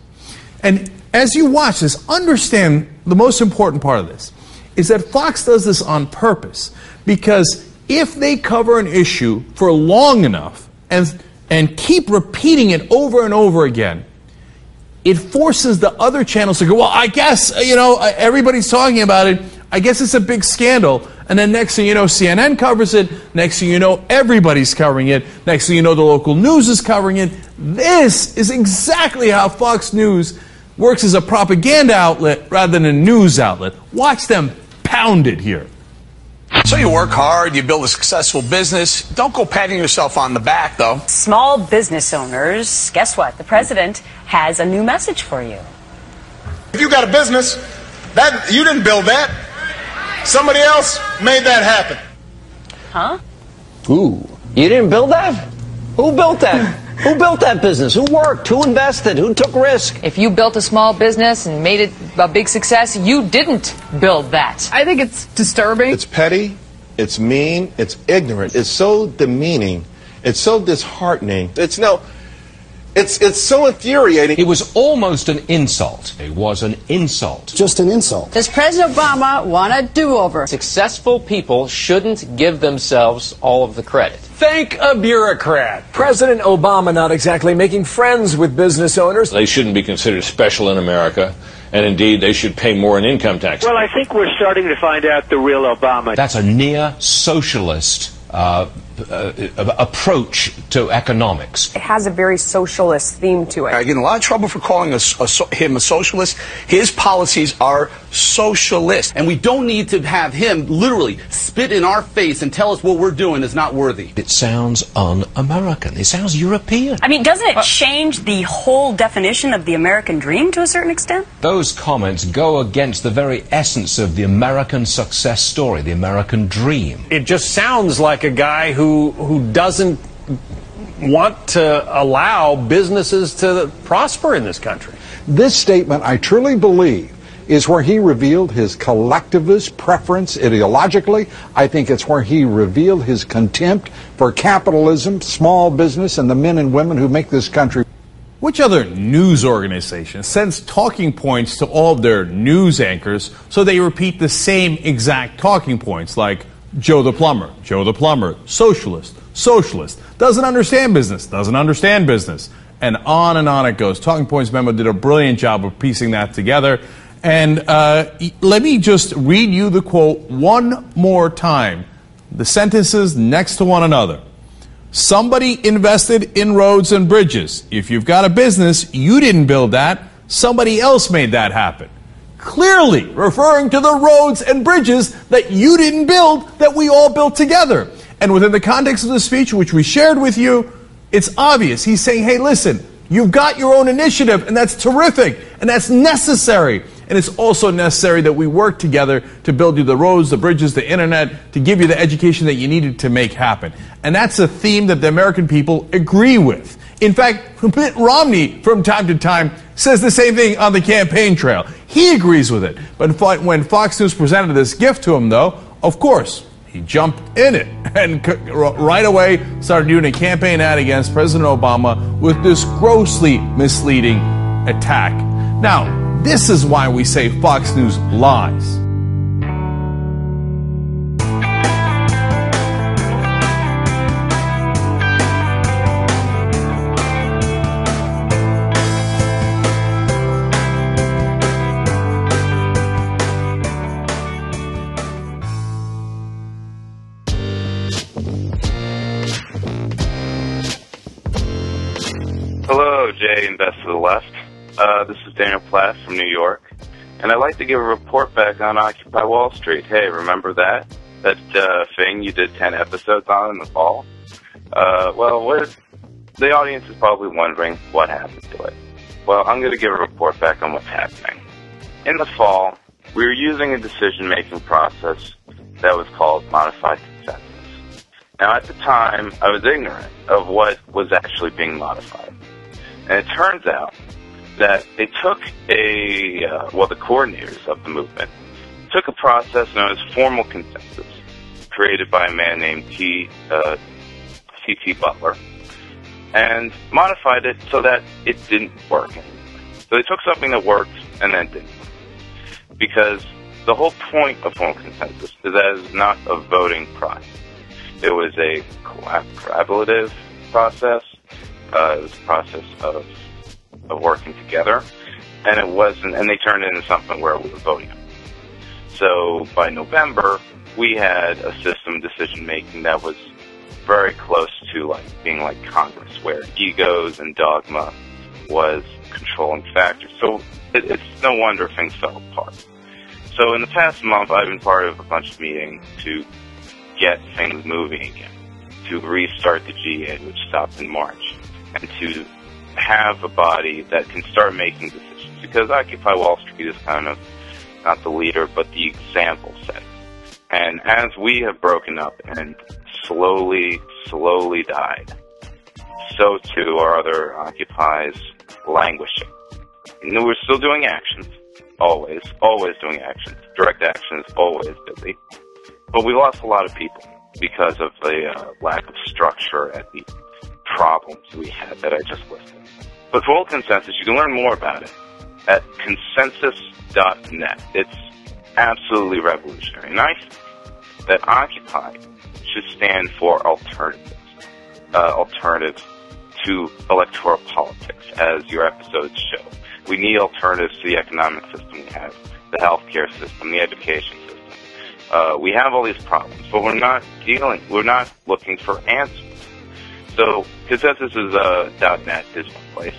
And as you watch this, understand the most important part of this is that Fox does this on purpose because if they cover an issue for long enough and, and keep repeating it over and over again, it forces the other channels to go, well, I guess, you know, everybody's talking about it. I guess it's a big scandal. And then next thing you know, CNN covers it. Next thing you know, everybody's covering it. Next thing you know, the local news is covering it. This is exactly how Fox News works as a propaganda outlet rather than a news outlet. Watch them pound it here. So you work hard, you build a successful business. Don't go patting yourself on the back, though. Small business owners, guess what? The president has a new message for you. If you got a business, that you didn't build that. Somebody else made that happen. Huh? Ooh, you didn't build that? Who built that? Who built that business? Who worked? Who invested? Who took risk? If you built a small business and made it a big success, you didn't build that. I think it's disturbing. It's petty, it's mean, it's ignorant, it's so demeaning, it's so disheartening. It's no, it's it's so infuriating. It was almost an insult. It was an insult. Just an insult. Does President Obama want a do-over? Successful people shouldn't give themselves all of the credit. Thank a bureaucrat. President Obama not exactly making friends with business owners. They shouldn't be considered special in America. And indeed, they should pay more in income tax. Well, I think we're starting to find out the real Obama. That's a near socialist uh, uh, approach to economics. It has a very socialist theme to it. I get in a lot of trouble for calling a, a so- him a socialist. His policies are socialist. And we don't need to have him literally spit in our face and tell us what we're doing is not worthy. It sounds un-American. It sounds European. I mean, doesn't it change the whole definition of the American dream to a certain extent? Those comments go against the very essence of the American success story, the American dream. It just sounds like a guy who who doesn't want to allow businesses to prosper in this country. This statement, I truly believe, is where he revealed his collectivist preference ideologically. I think it's where he revealed his contempt for capitalism, small business, and the men and women who make this country. Which other news organization sends talking points to all their news anchors so they repeat the same exact talking points like Joe the plumber, Joe the plumber, socialist, socialist, doesn't understand business, doesn't understand business, and on and on it goes. Talking Points Memo did a brilliant job of piecing that together. And uh, let me just read you the quote one more time. The sentences next to one another. Somebody invested in roads and bridges. If you've got a business, you didn't build that. Somebody else made that happen. Clearly referring to the roads and bridges that you didn't build, that we all built together. And within the context of the speech, which we shared with you, it's obvious. He's saying, hey, listen, you've got your own initiative, and that's terrific, and that's necessary. And it's also necessary that we work together to build you the roads, the bridges, the internet, to give you the education that you needed to make happen. And that's a theme that the American people agree with. In fact, Mitt Romney, from time to time, says the same thing on the campaign trail. He agrees with it. But when Fox News presented this gift to him, though, of course, he jumped in it and right away started doing a campaign ad against President Obama with this grossly misleading attack. Now, this is why we say Fox News lies. Invest to the Left. Uh, this is Daniel Platt from New York, and I'd like to give a report back on Occupy Wall Street. Hey, remember that? That uh, thing you did 10 episodes on in the fall? Uh, well, what, the audience is probably wondering what happened to it. Well, I'm going to give a report back on what's happening. In the fall, we were using a decision-making process that was called modified consensus. Now, at the time, I was ignorant of what was actually being modified. And it turns out that they took a, uh, well, the coordinators of the movement took a process known as formal consensus, created by a man named T. Uh, C.T. Butler, and modified it so that it didn't work. So they took something that worked and then didn't. Because the whole point of formal consensus is that it's not a voting process. It was a collaborative process. Uh, it was a process of of working together, and it wasn't. And they turned it into something where we were voting. So by November, we had a system decision making that was very close to like being like Congress, where egos and dogma was controlling factors. So it, it's no wonder things fell apart. So in the past month, I've been part of a bunch of meetings to get things moving again, to restart the GA, which stopped in March, and to have a body that can start making decisions. Because Occupy Wall Street is kind of not the leader, but the example set. And as we have broken up and slowly, slowly died, so too are other Occupies languishing. And we're still doing actions. Always, always doing actions. Direct action is always busy. But we lost a lot of people because of the uh, lack of structure at the problems we had that I just listed. But for Consensus, you can learn more about it at consensus.net. It's absolutely revolutionary. And I think that Occupy should stand for alternatives, uh, alternatives to electoral politics, as your episodes show. We need alternatives to the economic system we have, the healthcare system, the education system. Uh, we have all these problems, but we're not dealing, we're not looking for answers. So, consensus is uh, .net is place.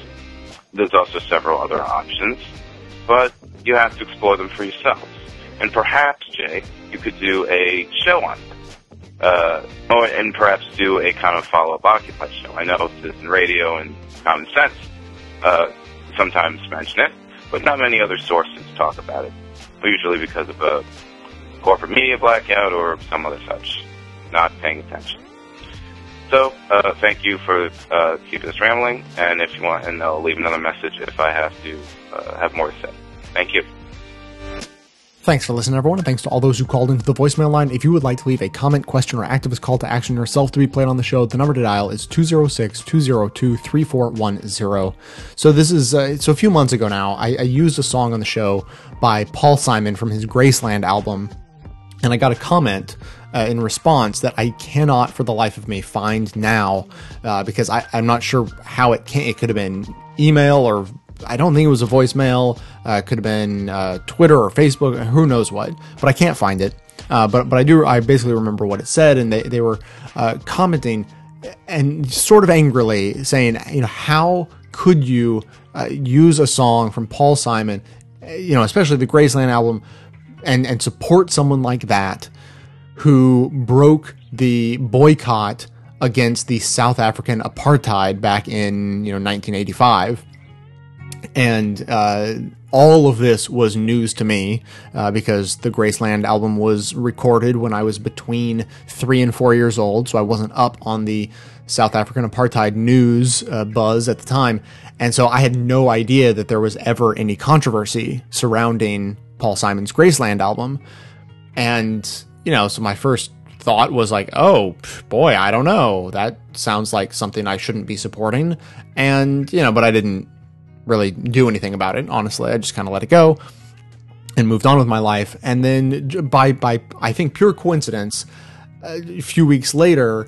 There's also several other options, but you have to explore them for yourself. And perhaps, Jay, you could do a show on it. Uh, or, and perhaps do a kind of follow-up Occupy show. I know Citizen Radio and Common Sense uh, sometimes mention it, but not many other sources talk about it. Usually because of a corporate media blackout or some other such, not paying attention. So, uh, thank you for uh, keeping us rambling, and if you want, and I'll leave another message if I have to uh, have more to say. Thank you. Thanks for listening, everyone, and thanks to all those who called into the voicemail line. If you would like to leave a comment, question, or activist call to action yourself to be played on the show, the number to dial is 206 202 3410. So, this is, uh, so a few months ago now, I, I used a song on the show by Paul Simon from his Graceland album, and I got a comment uh, in response that I cannot for the life of me find now uh, because I, I'm not sure how it can. It could have been email or I don't think it was a voicemail. Uh, could have been uh, Twitter or Facebook. Who knows what? But I can't find it. Uh, but but I do. I basically remember what it said, and they they were uh, commenting and sort of angrily saying, you know, how could you use a song from Paul Simon, you know, especially the Graceland album, and and support someone like that who broke the boycott against the South African apartheid back in you know 1985 and uh, all of this was news to me uh, because the Graceland album was recorded when I was between three and four years old, so I wasn't up on the South African apartheid news uh, buzz at the time, and so I had no idea that there was ever any controversy surrounding Paul Simon's Graceland album, and you know, so my first thought was like, oh boy, I don't know, that sounds like something I shouldn't be supporting, and you know, but I didn't really do anything about it. Honestly, I just kind of let it go and moved on with my life. And then by by I think pure coincidence, a few weeks later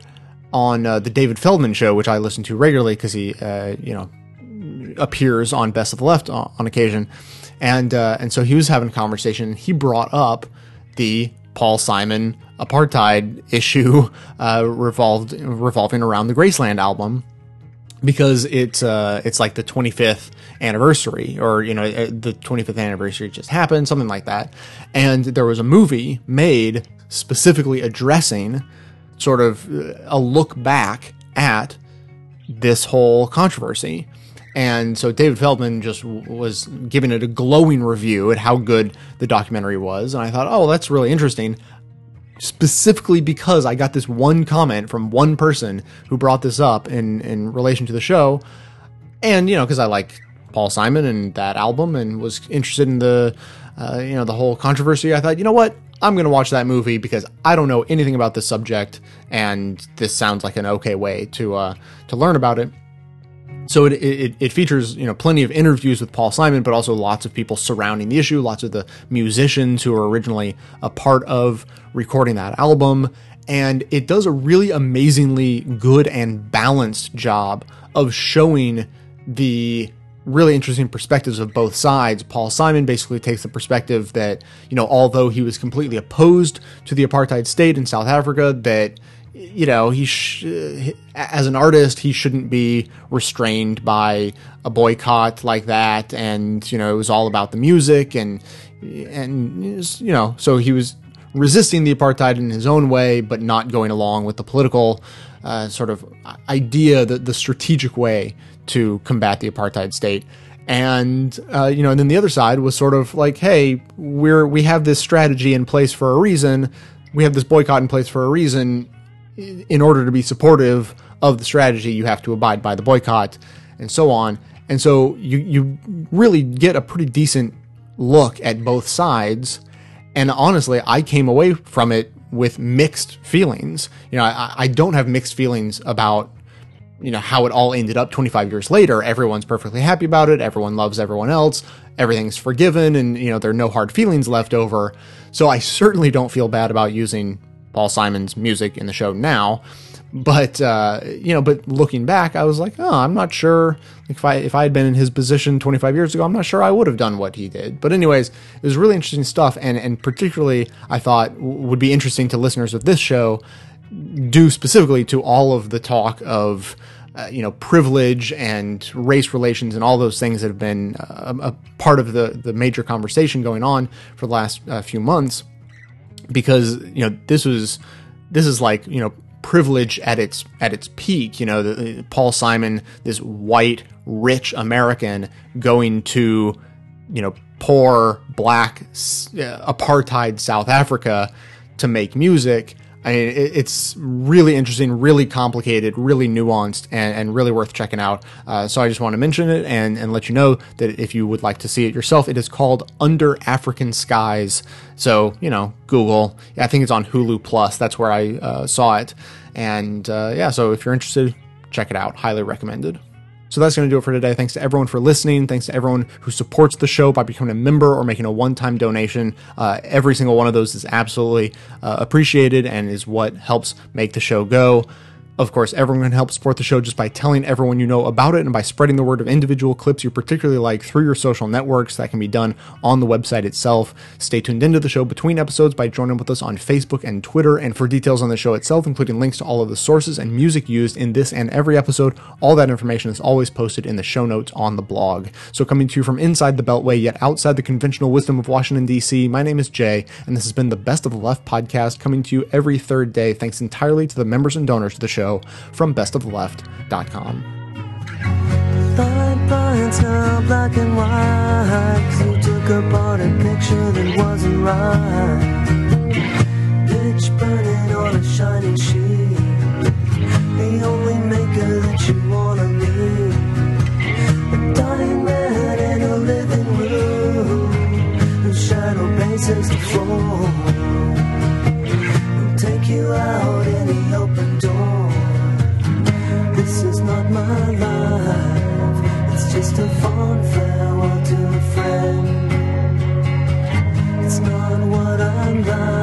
on uh, the David Feldman show, which I listen to regularly because he uh, you know appears on Best of the Left on, on occasion, and uh, and so he was having a conversation. He brought up the Paul Simon apartheid issue uh, revolved revolving around the Graceland album because it's uh it's like the 25th anniversary or you know uh, the 25th anniversary just happened something like that. And there was a movie made specifically addressing sort of uh, a look back at this whole controversy and so David Feldman just was giving it a glowing review at how good the documentary was and I thought oh that's really interesting specifically because I got this one comment from one person who brought this up in in relation to the show, and you know because I like Paul Simon and that album and was interested in the uh, you know the whole controversy. I thought you know what I'm going to watch that movie because I don't know anything about this subject, and this sounds like an okay way to uh, to learn about it. So it, it, it features you know plenty of interviews with Paul Simon, but also lots of people surrounding the issue, lots of the musicians who were originally a part of recording that album, and it does a really amazingly good and balanced job of showing the really interesting perspectives of both sides. Paul Simon basically takes the perspective that, you know, although he was completely opposed to the apartheid state in South Africa, that you know, he sh- as an artist, he shouldn't be restrained by a boycott like that. And you know, it was all about the music, and and you know, so he was resisting the apartheid in his own way, but not going along with the political uh, sort of idea, the the strategic way to combat the apartheid state. And uh, you know, and then the other side was sort of like, hey, we're we have this strategy in place for a reason. We have this boycott in place for a reason in order to be supportive of the strategy, you have to abide by the boycott and so on. And so you, you really get a pretty decent look at both sides. And honestly, I came away from it with mixed feelings. You know, I, I don't have mixed feelings about, you know, how it all ended up 25 years later. Everyone's perfectly happy about it. Everyone loves everyone else. Everything's forgiven and, you know, there are no hard feelings left over. So I certainly don't feel bad about using Paul Simon's music in the show now. but uh, you know, but looking back, I was like, oh, I'm not sure. If I if I had been in his position 25 years ago, I'm not sure I would have done what he did. But anyways, it was really interesting stuff, and and particularly I thought would be interesting to listeners of this show, due specifically to all of the talk of. Uh, you know, privilege and race relations and all those things that have been uh, a part of the the major conversation going on for the last uh, few months because you know this was this is like you know privilege at its at its peak. You know, the, Paul Simon, this white rich American, going to you know poor black uh, apartheid South Africa to make music. I mean, it's really interesting, really complicated, really nuanced, and, and really worth checking out. Uh, so I just want to mention it and, and let you know that if you would like to see it yourself, it is called Under African Skies. So, you know, Google. I think it's on Hulu Plus. That's where I uh, saw it. And uh, yeah, so if you're interested, check it out. Highly recommended. So that's going to do it for today. Thanks to everyone for listening. Thanks to everyone who supports the show by becoming a member or making a one time donation. Uh, every single one of those is absolutely uh, appreciated and is what helps make the show go. Of course, everyone can help support the show just by telling everyone you know about it and by spreading the word of individual clips you particularly like through your social networks. That can be done on the website itself. Stay tuned into the show between episodes by joining with us on Facebook and Twitter. And for details on the show itself, including links to all of the sources and music used in this and every episode, all that information is always posted in the show notes on the blog. So, coming to you from inside the Beltway, yet outside the conventional wisdom of Washington, D.C., my name is Jay, and this has been the Best of the Left podcast coming to you every third day, thanks entirely to the members and donors of the show show from bestoftheleft.com. Thought by black and white, you took a picture that wasn't right. Burning on a shining sheet, the only maker that you wanna meet. A dying man in a living room, whose shadow bases the floor. Will take you out in a farewell to a friend. It's not what I'm like.